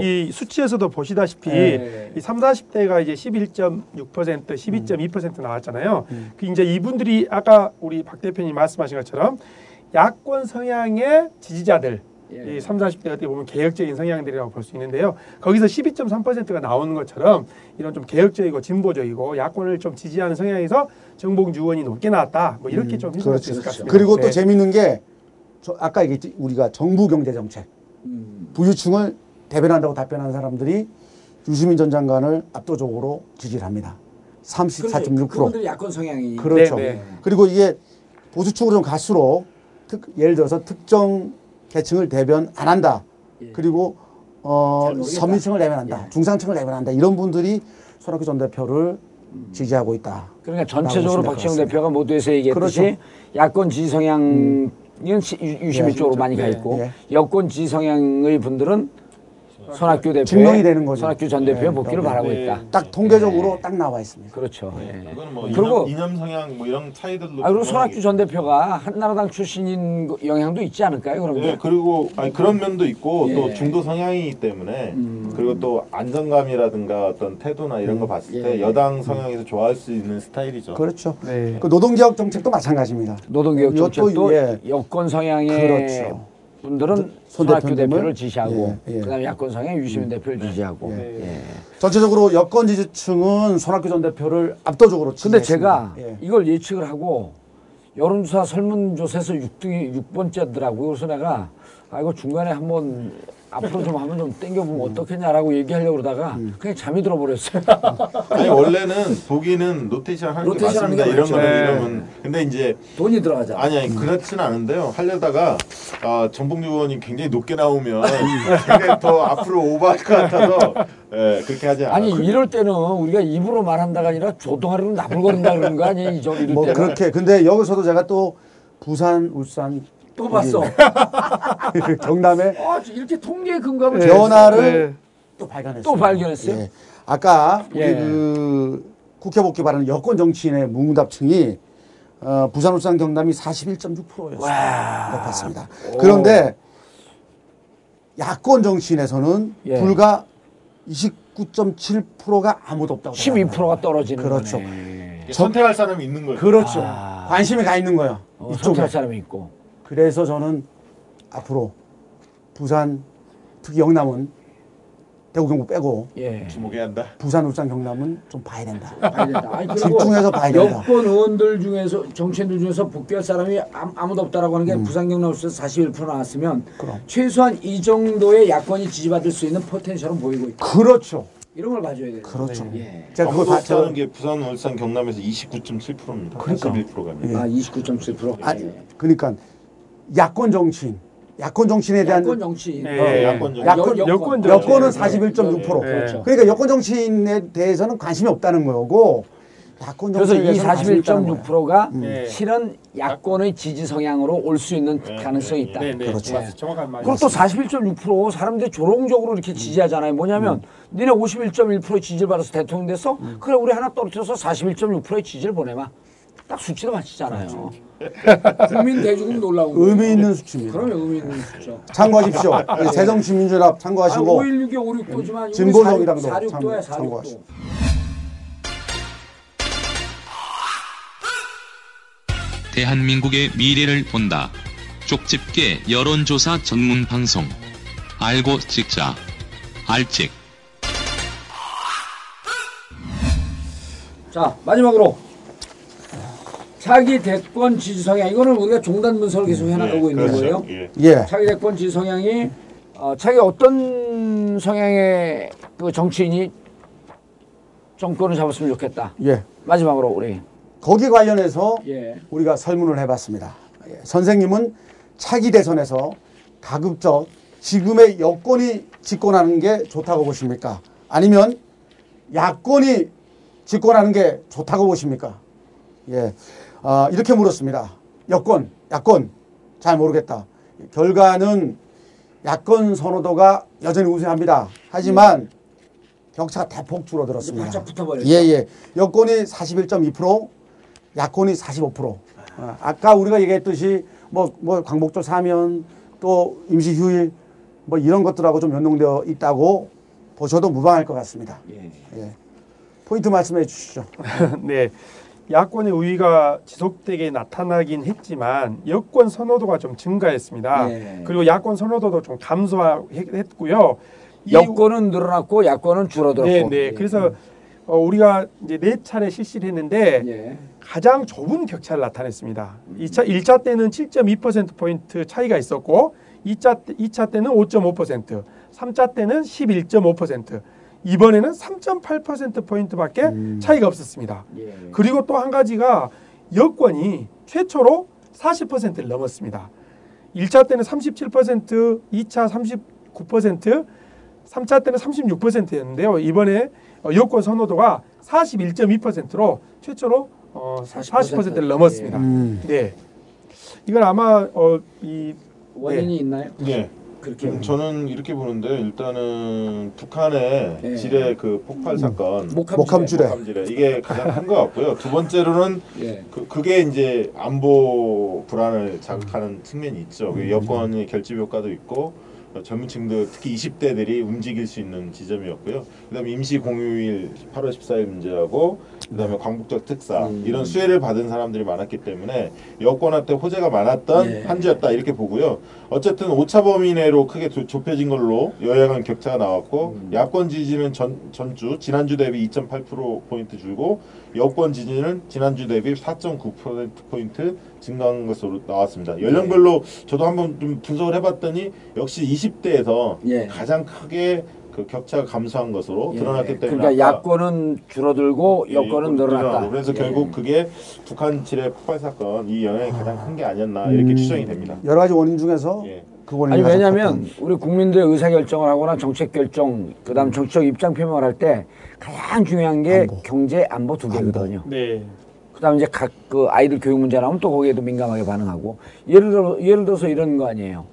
이, 이 수치에서도 보시다시피 네. 이 3, 40대가 이제 11.6%, 12.2% 나왔잖아요. 그 이제 이분들이 아까 우리 박 대표님 말씀하신 것처럼 야권 성향의 지지자들 예. 이 3, 40대 어떻게 보면 개혁적인 성향들이라고 볼 수 있는데요. 거기서 12.3%가 나오는 것처럼 이런 좀 개혁적이고 진보적이고 야권을 좀 지지하는 성향에서 정봉주 의원이 높게 나왔다. 뭐 이렇게 좀 해석할 수 있을 것 같습니다. 그리고 또 네. 재밌는 게저 아까 얘기했지 우리가 정부 경제 정책 부유층을 대변한다고 답변한 사람들이 유시민 전 장관을 압도적으로 지지를 합니다. 34.6%. 그분들이 야권 성향이 그렇죠. 네, 네. 그리고 이게 보수층으로 좀 갈수록 특, 예를 들어서 특정 계층을 대변 안 한다. 그리고 어. 서민층을 대변한다. 예. 중상층을 대변한다. 이런 분들이 손학규 전 대표를 지지하고 있다. 그러니까 전체적으로 그렇습니다. 대표가 모두에서 얘기했듯이 그렇죠. 야권 지지 성향은 시- 유- 유시민 예, 쪽으로. 많이 가 예, 있고 예. 여권 지지 성향의 분들은 손학규 대표의 증명이 되는 거죠. 손학규 전 대표의 예, 복귀를 네. 바라고 네. 있다. 딱 통계적으로 딱 나와 있습니다. 그렇죠. 예. 그건 뭐 그리고- 이념, 이념 성향 뭐 이런 차이들도 아, 그리고 손학규 전 대표가 한나라당 출신인 거- 영향도 있지 않을까요? 그럼 예, 그리고 아니, 그런 면도 있고 예. 또 중도 성향이기 때문에 음. 그리고 또 안정감이라든가 어떤 태도나 이런 거 봤을 때 예. 여당 성향에서 좋아할 수 있는 스타일이죠. 그렇죠. 네. 그 노동개혁 정책도 마찬가지입니다. 노동개혁 정책도 예. 여권 성향의 그렇죠. 분들은 손 손학규 대표님을- 대표를 지지하고 예, 예. 그다음에 야권 성향 유시민 대표를 지지하고. 예. 예. 전체적으로 여권 지지층은 손학규 전 대표를 압도적으로 근데. 제가 예. 이걸 예측을 하고 여론조사 설문조사에서 6등이 6번째더라고요. 그래서 내가 아 이거 중간에 한번 앞으로 좀 하면 좀 땡겨보면 어떻겠냐라고 얘기하려고 그러다가 음. 그냥 잠이 들어버렸어요. 아니 원래는 보기는 로테이션 하는 게 로테이션 하는 맞습니다. 게 이런. 거는 네. 이러면 근데 이제 돈이 들어가잖아. 아니 아니 그렇지는 않은데요. 하려다가 아, 정봉주 의원이 굉장히 높게 나오면 굉장히 더 앞으로 오버할 것 같아서 예, 그렇게 하지 않아요. 아니 이럴 때는 우리가 입으로 말한다가 아니라 조동아리로 나불거린다 그러는 거 아니에요? 이저 이럴 뭐 때는. 그렇게 근데 여기서도 제가 또 부산, 울산 또 봤어. 경남의 아, 이렇게 통계에 근거하면 변화를 네. 또 발견했어요. 또 발견했어요? 예. 아까 우리 예. 그 국회 복귀 바라는 여권 정치인의 문답층이 어, 부산, 울산, 경남이 41.6%였습니다. 높았습니다. 그런데 야권 정치인에서는 예. 불과 29.7%가 아무도 없다고. 12%가 떨어지는 그렇죠. 거네. 선택할 사람이 있는 거예요. 그렇죠. 아. 관심이 가 있는 거예요. 어. 선택할 사람이 있고. 그래서 저는 앞으로 부산, 특히 영남은 대구 경북 빼고 예. 주목해야 한다. 부산 울산 경남은 좀 봐야 된다. 봐야 된다. 아니, 집중해서 봐야 된다. 여권 의원들 중에서 정치인들 중에서 복귀할 사람이 아무- 아무도 없다라고 하는 게 부산 경남에서 41% 나왔으면 음. 그럼. 최소한 이 정도의 야권이 지지받을 수 있는 포텐셜은 보이고 있다. 그렇죠. 이런 걸 봐줘야 돼요. 그렇죠. 예. 제가 없다는 저, 게 부산, 울산, 경남에서 29.7%입니다. 그러니까. 81%가. 예. 아 29.7%. 아, 그러니까 야권 정치인, 야권 정치인에 대한 야권 정치인. 예. 어, 야권 정 야권- 여- 여권 여- 여권은 네. 41.6%. 네. 그렇죠. 그러니까 여권 정치인에 대해서는 관심이 없다는 거고 야권 그래서 이 대해서는 관심이 있다는 거예요. 41.6%가 네. 실은 야권의 지지 성향으로 올 수 있는 네, 가능성이 네, 있다. 네, 네. 그렇죠. 맞- 정확한 말이 그리고 또 41.6% 사람들이 조롱적으로 이렇게 지지하잖아요. 뭐냐면 니네 51.1% 지지를 받아서 대통령 됐어? 그래 우리 하나 떨어뜨려서 41.6%의 지지를 보내마. 딱 수치로 맞추잖아요. 국민 대중은 놀라운 거예요. 의미 있는 수치입니다. 그러면 의미 있는 수죠. 참고하십시오. 이 새정치민주연합 아, 참고하시고 516이 569지만 진보정이랑도 46도야 참- 46도. 참고하시고. 대한민국의 미래를 본다. 쪽집게 여론조사 전문 방송. 알고 찍자. 알찍. 자 마지막으로 차기 대권 지지 성향 이거는 우리가 종단 분석을 계속 해나가고 있는 그렇죠. 거예요. 예. 예. 차기 대권 지지 성향이 어, 차기 어떤 성향의 그 정치인이 정권을 잡았으면 좋겠다. 예. 마지막으로 우리 거기 관련해서 예. 우리가 설문을 해봤습니다. 예. 선생님은 차기 대선에서 가급적 지금의 여권이 집권하는 게 좋다고 보십니까? 아니면 야권이 집권하는 게 좋다고 보십니까? 예, 아, 이렇게 물었습니다. 여권, 야권 잘 모르겠다. 결과는 야권 선호도가 여전히 우세합니다. 하지만 격차가 대폭 줄어들었습니다. 예, 예. 여권이 41.2%, 야권이 45%. 아, 아까 우리가 얘기했듯이 뭐, 뭐 광복절 사면 또 임시 휴일 뭐 이런 것들하고 좀 연동되어 있다고 보셔도 무방할 것 같습니다. 예. 예. 포인트 말씀해 주시죠. 네. 야권의 우위가 지속되게 나타나긴 했지만 여권 선호도가 좀 증가했습니다. 네. 그리고 야권 선호도도 좀 감소했고요. 이- 여권은 늘어났고 야권은 줄어들었고. 네, 네. 그래서 어, 우리가 이제 네 차례 실시를 했는데 예. 가장 좁은 격차를 나타냈습니다. 2차 1차 때는 7.2% 포인트 차이가 있었고 2차 때, 2차 때는 5.5%, 3차 때는 11.5%, 이번에는 3.8% 포인트밖에 차이가 없었습니다. 예. 그리고 또 한 가지가 여권이 최초로 40%를 넘었습니다. 1차 때는 37%, 2차 39%, 3차 때는 36%였는데요. 이번에 어, 여권 선호도가 41.2%로 최초로 어, 40%를 넘었습니다. 음. 네. 이건 아마 어, 이 원인이 있나요? 예. 그렇게 음, 저는 이렇게 보는데 일단은 북한의 예. 지뢰 그 폭발 사건 목함 목함 지뢰. 지뢰. 목함 지뢰 이게 가장 큰 것 같고요. 두 번째로는 예. 그, 그게 이제 안보 불안을 자극하는 측면이 있죠. 그 여권의 결집 효과도 있고 어, 젊은층들 특히 20대들이 움직일 수 있는 지점이었고요. 그다음에 임시 공휴일 8월 14일 문제하고 그다음에 광복절 특사 음. 이런 수혜를 받은 사람들이 많았기 때문에 여권한테 호재가 많았던 예. 한 주였다 이렇게 보고요. 어쨌든 오차 범위 내로 크게 조- 좁혀진 걸로 여야 간 격차가 나왔고 음. 야권 지지는 전, 전주 지난주 대비 2.8% 포인트 줄고 여권 지지는 지난주 대비 4.9% 포인트 증가한 것으로 나왔습니다. 연령별로 저도 한번 좀 분석을 해봤더니 역시 20대에서 예. 가장 크게 그 격차가 감소한 것으로 예. 드러났기 때문에 그러니까 야권은 줄어들고 예, 여권은 늘어났다. 그래서 예. 결국 그게 북한 지뢰 폭발 사건 이 영향이 가장 큰 게 아니었나 이렇게 음. 추정이 됩니다. 여러 가지 원인 중에서 예. 그 원인이 아니 왜냐하면. 우리 국민들의 의사 결정을 하거나 정책 결정, 그다음 정치적 입장 표명을 할 때 가장 중요한 게 안보. 경제 안보 두 개거든요. 네. 그다음 이제 각 그 아이들 교육 문제 나오면 또 거기에도 민감하게 반응하고 예를 들어 예를 들어서 이런 거 아니에요.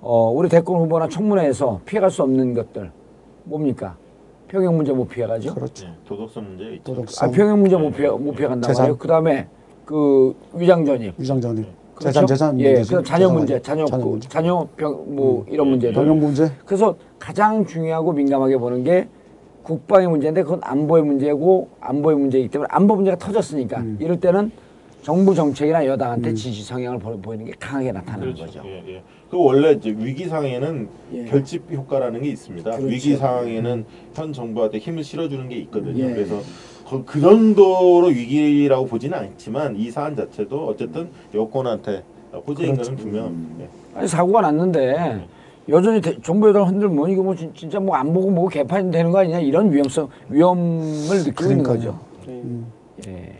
어 우리 대권 후보나 청문회에서 피해갈 수 없는 것들 뭡니까? 평형 문제 못 피해가죠. 그렇죠. 예, 도덕성 문제 있죠. 아, 도덕성, 평형 문제 못 피해 못 피해간단 재산. 말이에요. 그다음에 그 위장 전입. 위장 전입, 그렇죠? 재산 재산 예, 문제지. 그다음 자녀 문제, 문제. 자녀 자녀 그 문제. 자녀 병뭐 이런 문제들. 병역 문제. 그래서 가장 중요하고 민감하게 보는 게 국방의 문제인데 그건 안보의 문제고 안보의 문제이기 때문에 안보 문제가 터졌으니까 음. 이럴 때는 정부 정책이나 여당한테 지지 성향을 보- 보이는 게 강하게 나타나는 그렇죠. 거죠. 예, 예. 그 원래 이제 위기 상황에는 예. 결집 효과라는 게 있습니다. 그렇죠. 위기 상황에는 현 정부한테 힘을 실어주는 게 있거든요. 예. 그래서 그, 그 정도로 위기라고 보지는 않지만 이 사안 자체도 어쨌든 여권한테 호재인 그렇죠. 것은 분명. 예. 아니 사고가 났는데 여전히 대- 정부 여당 흔들면 이거 뭐 진- 진짜 뭐 안 보고 뭐 개판이 되는 거 아니냐 이런 위험성 위험을 느끼고 있는 거죠. 예.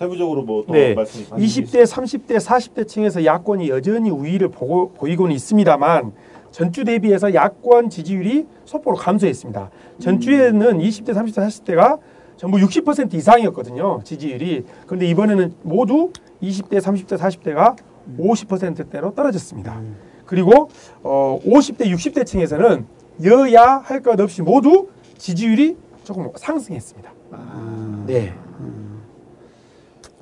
세부적으로 뭐또 네. 말씀 20대, 30대, 40대 층에서 야권이 여전히 우위를 보고, 보이고는 있습니다만 전주 대비해서 야권 지지율이 소폭으로 감소했습니다. 전주에는 20대, 30대, 40대가 전부 60% 이상이었거든요. 지지율이. 그런데 이번에는 모두 20대, 30대, 40대가 50%대로 떨어졌습니다. 그리고 어, 50대, 60대 층에서는 여야 할 것 없이 모두 지지율이 조금 상승했습니다. 네.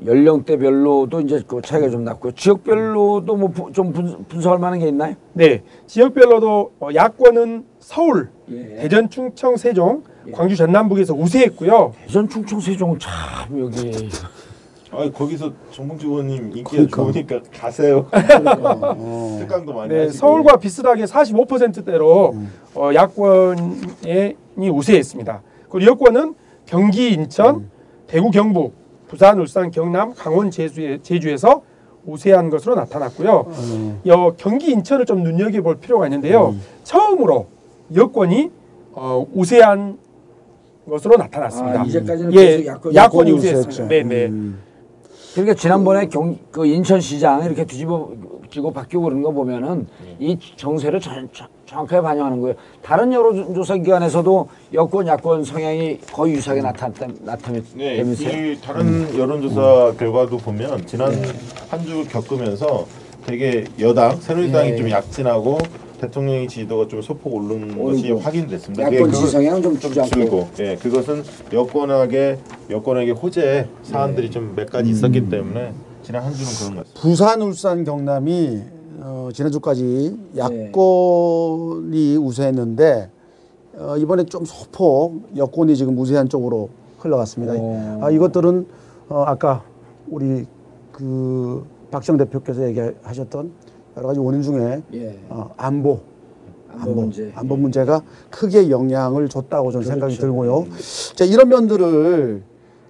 연령대별로도 이제 그 차이가 좀 났고요. 지역별로도 뭐 좀 분석할 만한 게 있나요? 네, 지역별로도 어, 야권은 서울, 예. 대전, 충청, 세종, 광주, 전남북에서 우세했고요. 대전, 충청, 세종은 참 여기 아 거기서 정봉주 의원님 인기가 그러니까. 좋으니까 가세요. 어. 특강도 많이 네, 하시고. 서울과 비슷하게 45%대로 어, 야권이 우세했습니다. 그리고 여권은 경기, 인천, 대구, 경북, 부산, 울산, 경남, 강원, 제주에, 제주에서 우세한 것으로 나타났고요. 여, 경기, 인천을 좀 눈여겨볼 필요가 있는데요. 처음으로 여권이 어, 우세한 것으로 나타났습니다. 아, 이제까지는 예, 야권- 야권이 우세했습니다. 우세했죠. 네, 네. 음. 그러니까 지난번에 경, 그 인천시장 이렇게 뒤집어 지고 바뀌고 그러는 거 보면은 이 정세를 전- 정- 정확하게 반영하는 거예요. 다른 여론조사 기관에서도 여권 야권 성향이 거의 유사하게 나타났다, 네, 나타내면서요. 이 다른 여론조사 결과도 보면 지난 한주 겪으면서 되게 여당 새누리당이 네. 좀 약진하고 대통령의 지지도가 좀 소폭 오르는 것이 오르고. 확인됐습니다. 야권 그게 지지 그거- 성향은 좀. 줄고, 예, 그것은 여권에게 여권에게 호재 사안들이 좀 몇 가지 있었기 때문에 지난 한 주는 그런 것 같습니다. 부산, 울산, 경남이 어, 지난주까지 야권이 우세했는데 어, 이번에 좀 소폭 여권이 지금 우세한 쪽으로 흘러갔습니다. 오. 아, 이것들은 어, 아까 우리 그 박정 대표께서 얘기하셨던 여러 가지 원인 중에 예. 어, 안보, 안보 문제. 안보 문제가 크게 영향을 줬다고 저는 생각이 그렇죠. 들고요. 자, 이런 면들을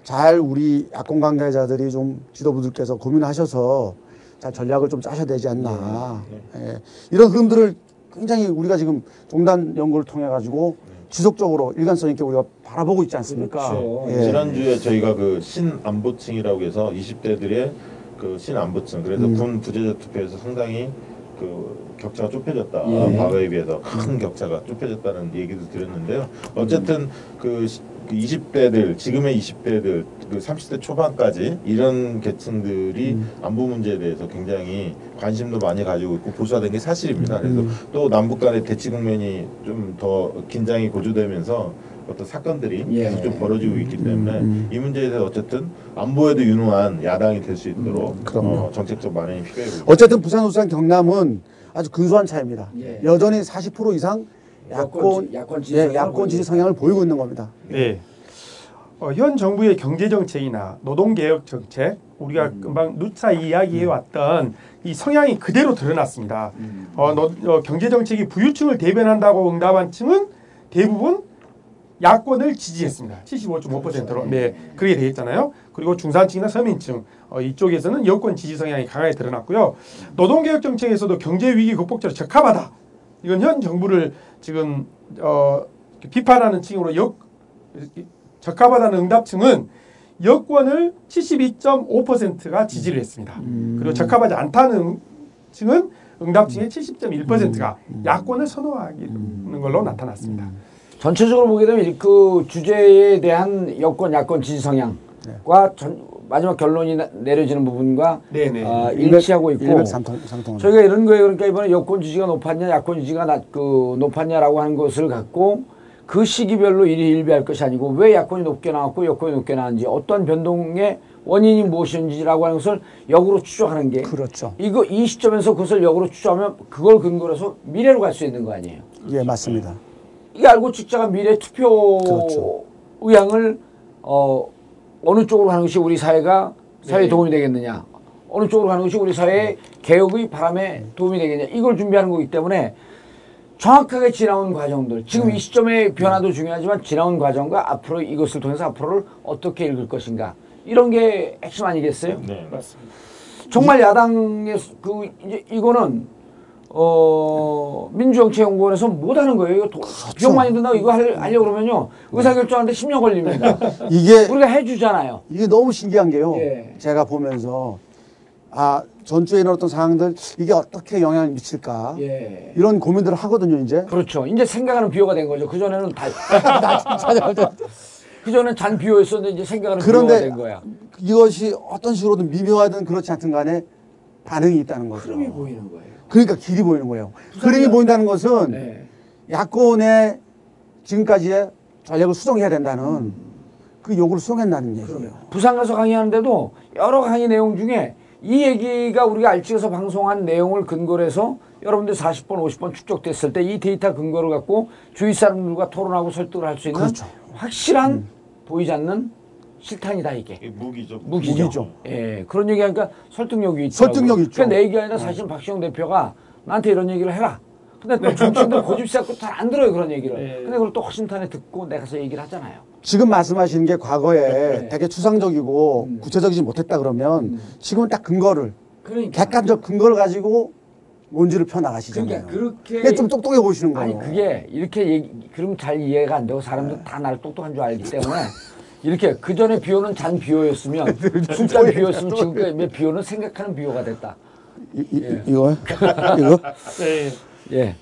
잘 우리 야권 관계자들이 좀 지도부들께서 고민하셔서 잘 전략을 좀 짜셔야 되지 않나. 예. 이런 흐름들을 굉장히 우리가 지금 종단 연구를 통해 가지고 지속적으로 일관성 있게 우리가 바라보고 있지 않습니까? 그렇죠. 예. 지난주에 저희가 그 신안보층이라고 해서 20대들의 그 신안보층 그래서 음. 군 부재자 투표에서 상당히 그 격차가 좁혀졌다 예. 과거에 비해서 큰 격차가 좁혀졌다는 얘기도 드렸는데요 어쨌든 그, 시- 그 20대들 지금의 20대들 그 30대 초반까지 이런 계층들이 음. 안보 문제에 대해서 굉장히 관심도 많이 가지고 있고 보수화된 게 사실입니다. 그래서 음. 또 남북 간의 대치 국면이 좀 더 긴장이 고조되면서 어떤 사건들이 예. 계속 좀 벌어지고 있기 때문에 음. 이 문제에 대해서 어쨌든 안보에도 유능한 야당이 될 수 있도록 음. 어, 정책적 마련이 필요해 보입니다. 어쨌든 부산, 울산, 경남은 아주 근소한 차이입니다. 예. 여전히 40% 이상 야권 야권, 지- 야권 지지 예, 성향을 야권 보이고 지지 성향을 보이고 있는 겁니다. 네. 어, 현 정부의 경제 정책이나 노동 개혁 정책 우리가 금방 누차 이야기해 왔던 이 성향이 그대로 드러났습니다. 어, 노- 어, 경제 정책이 부유층을 대변한다고 응답한 층은 대부분 야권을 지지했습니다. 75.5%로 네 그렇게 되어 있잖아요. 그리고 중산층이나 서민층 어, 이쪽에서는 여권 지지 성향이 강하게 드러났고요. 노동 개혁 정책에서도 경제 위기 극복처로 적합하다. 이건 현 정부를 지금 어, 비판하는 층으로 역 적합하다는 응답층은 여권을 72.5%가 지지를 했습니다. 그리고 적합하지 않다는 층은 응답층의 70.1%가 야권을 선호하는 걸로 나타났습니다. 전체적으로 보게 되면 그 주제에 대한 여권 야권 지지 성향과 전, 마지막 결론이 나- 내려지는 부분과 네네. 아, 일치하고 있고. 저희가 이런 거예요. 그러니까 이번에 여권 지지가 높았냐, 야권 지지가 낮, 그, 높았냐라고 하는 것을 갖고 그 시기별로 일희일비할 것이 아니고 왜 야권이 높게 나왔고 여권이 높게 나왔는지 어떤 변동의 원인이 무엇인지라고 하는 것을 역으로 추적하는 게 그렇죠. 이거 이 시점에서 그것을 역으로 추적하면 그걸 근거로 해서 미래로 갈 수 있는 거 아니에요. 예, 맞습니다. 이게 알고 직자가 미래 투표 그렇죠. 의향을 어, 어느 쪽으로 하는 것이 우리 사회가 사회에 도움이 되겠느냐. 어느 쪽으로 가는 것이 우리 사회의 개혁의 바람에 도움이 되겠냐 이걸 준비하는 거기 때문에 정확하게 지나온 과정들 지금 이 시점의 변화도 중요하지만 지나온 과정과 앞으로 이것을 통해서 앞으로를 어떻게 읽을 것인가 이런 게 핵심 아니겠어요? 네. 맞습니다. 정말 야당의 수- 그 이제 이거는 어 민주정치연구원에서 못 하는 거예요. 이거 도- 비용 많이 든다고 이거 할, 하려고 그러면요 의사 결정하는데 10년 걸립니다. 이게 우리가 해주잖아요. 이게 너무 신기한 게요. 예. 제가 보면서 아 전주에 있는 어떤 상황들 이게 어떻게 영향을 미칠까 예. 이런 고민들을 하거든요. 이제 그렇죠. 이제 생각하는 비호가 된 거죠. 그 전에는 다. 그 전엔 잔 비호였었는데 이제 생각하는 비호가 된 거야. 이것이 어떤 식으로든 미묘하든 그렇지 않든 간에 반응이 있다는 거죠. 흐름이 보이는 거예요. 그러니까 길이 보이는 거예요. 흐름이 보인다는 것은 네. 야권의 지금까지의 전략을 수정해야 된다는 그 요구를 수정한다는 얘기예요. 부산 가서 강의하는데도 여러 강의 내용 중에 이 얘기가 우리가 알찍어서 방송한 내용을 근거로 해서 여러분들 40번, 50번 축적됐을 때 이 데이터 근거를 갖고 주위 사람들과 토론하고 설득을 할 수 있는 그렇죠. 확실한 보이지 않는 실탄이다 이게. 무기죠. 무기죠. 무기죠. 예, 그런 얘기하니까 설득력이 있죠. 설득력 있죠. 그내 얘기 아니라 사실 은 박시영 대표가 나한테 이런 얘기를 해라. 근데 또 정치인들 고집 세고 잘 안 들어요 그런 얘기를. 네. 근데 그걸 또 허심탄회 듣고 내가 가서 얘기를 하잖아요. 지금 말씀하시는 게 과거에 네. 되게 추상적이고 구체적이지 못했다 그러면 지금은 딱 근거를 그러니까. 객관적 근거를 가지고 논지를 펴 나가시잖아요. 그러니까 그렇게 그게 좀 똑똑해 보이시는 거예요. 아니 그게 이렇게 얘기 그럼 잘 이해가 안 되고 사람들 다 나를 똑똑한 줄 알기 때문에 이렇게 그 전에 비호는 잔 비호였으면 술잔 비호였으면 지금까지 비호는 생각하는 비호가 됐다. 이, 이, 예. 이거 이거 네. 예.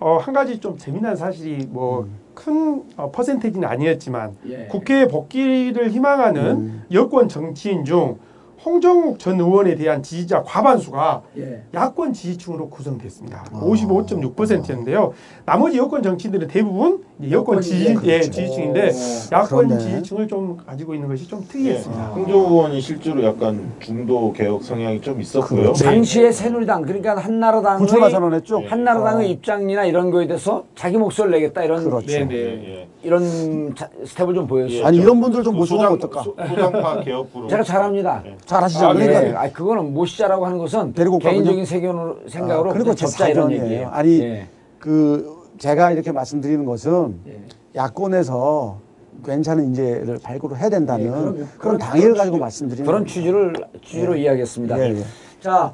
어, 한 가지 좀 재미난 사실이 뭐큰 어, 퍼센테이지는 아니었지만 예. 국회 복귀를 희망하는 여권 정치인 중 홍정욱 전 의원에 대한 지지자 과반수가 예. 야권 지지층으로 구성됐습니다. 55.6%였는데요. 나머지 여권 정치인들은 대부분 여권 지지. 예, 그렇죠. 지지층인데 야권 그렇네. 지지층을 좀 가지고 있는 것이 좀 예. 특이했습니다. 홍정욱 의원이 실제로 약간 중도 개혁 성향이 좀 있었고요. 그렇죠. 당시에 새누리당 그러니까 한나라당의 불출마 선언했죠. 한나라당의 입장이나 이런 거에 대해서 자기 목소리를 내겠다 이런 그렇죠. 네, 네. 예. 이런 자- 스텝을 좀 보였어요. 아니 이런 분들 좀그 하면 소당- 어떨까? 소- 소당파 개혁 부로. 제가 잘합니다. 잘하시죠. 아, 그러니까 예. 아, 그거는 모시자라고 하는 것은 데리고 개인적인. 세견으로 생각으로 아, 그리고 제 접자 이런. 얘기예요. 아니 예. 그 제가 이렇게 말씀드리는 것은 예. 야권에서 괜찮은 인재를 발굴을 해야 된다는 예, 그럼요. 그런 당위를 가지고 말씀드리는 그런. 취지를 취지로 이야기했습니다. 예, 예. 자,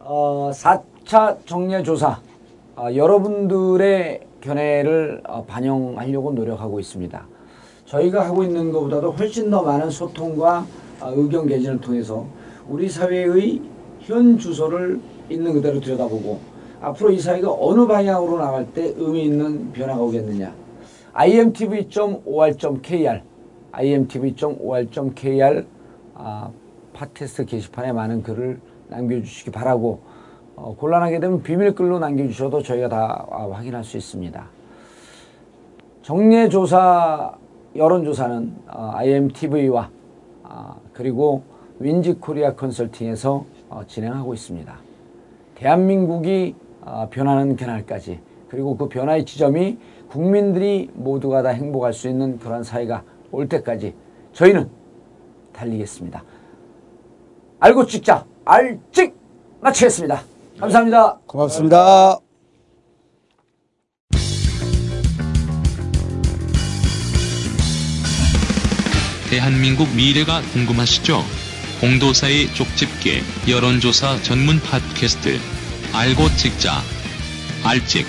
어, 4차 정례 조사 어, 여러분들의 견해를 어, 반영하려고 노력하고 있습니다. 저희가 하고 있는 것보다도 훨씬 더 많은 소통과 어, 의견 개진을 통해서 우리 사회의 현 주소를 있는 그대로 들여다보고 앞으로 이 사회가 어느 방향으로 나갈 때 의미 있는 변화가 오겠느냐. imtv.or.kr imtv.or.kr 아, 팟캐스트 게시판에 많은 글을 남겨주시기 바라고 어, 곤란하게 되면 비밀글로 남겨주셔도 저희가 다 아, 확인할 수 있습니다. 정례조사 여론조사는 어, IMTV와 아, 그리고 윈지코리아 컨설팅에서 어, 진행하고 있습니다. 대한민국이 어, 변하는 그날까지 그리고 그 변화의 지점이 국민들이 모두가 다 행복할 수 있는 그런 사회가 올 때까지 저희는 달리겠습니다. 알고 찍자 알찍 마치겠습니다. 감사합니다. 고맙습니다. 대한민국 미래가 궁금하시죠? 공도사의 쪽집게 여론조사 전문 팟캐스트 알고 찍자 알찍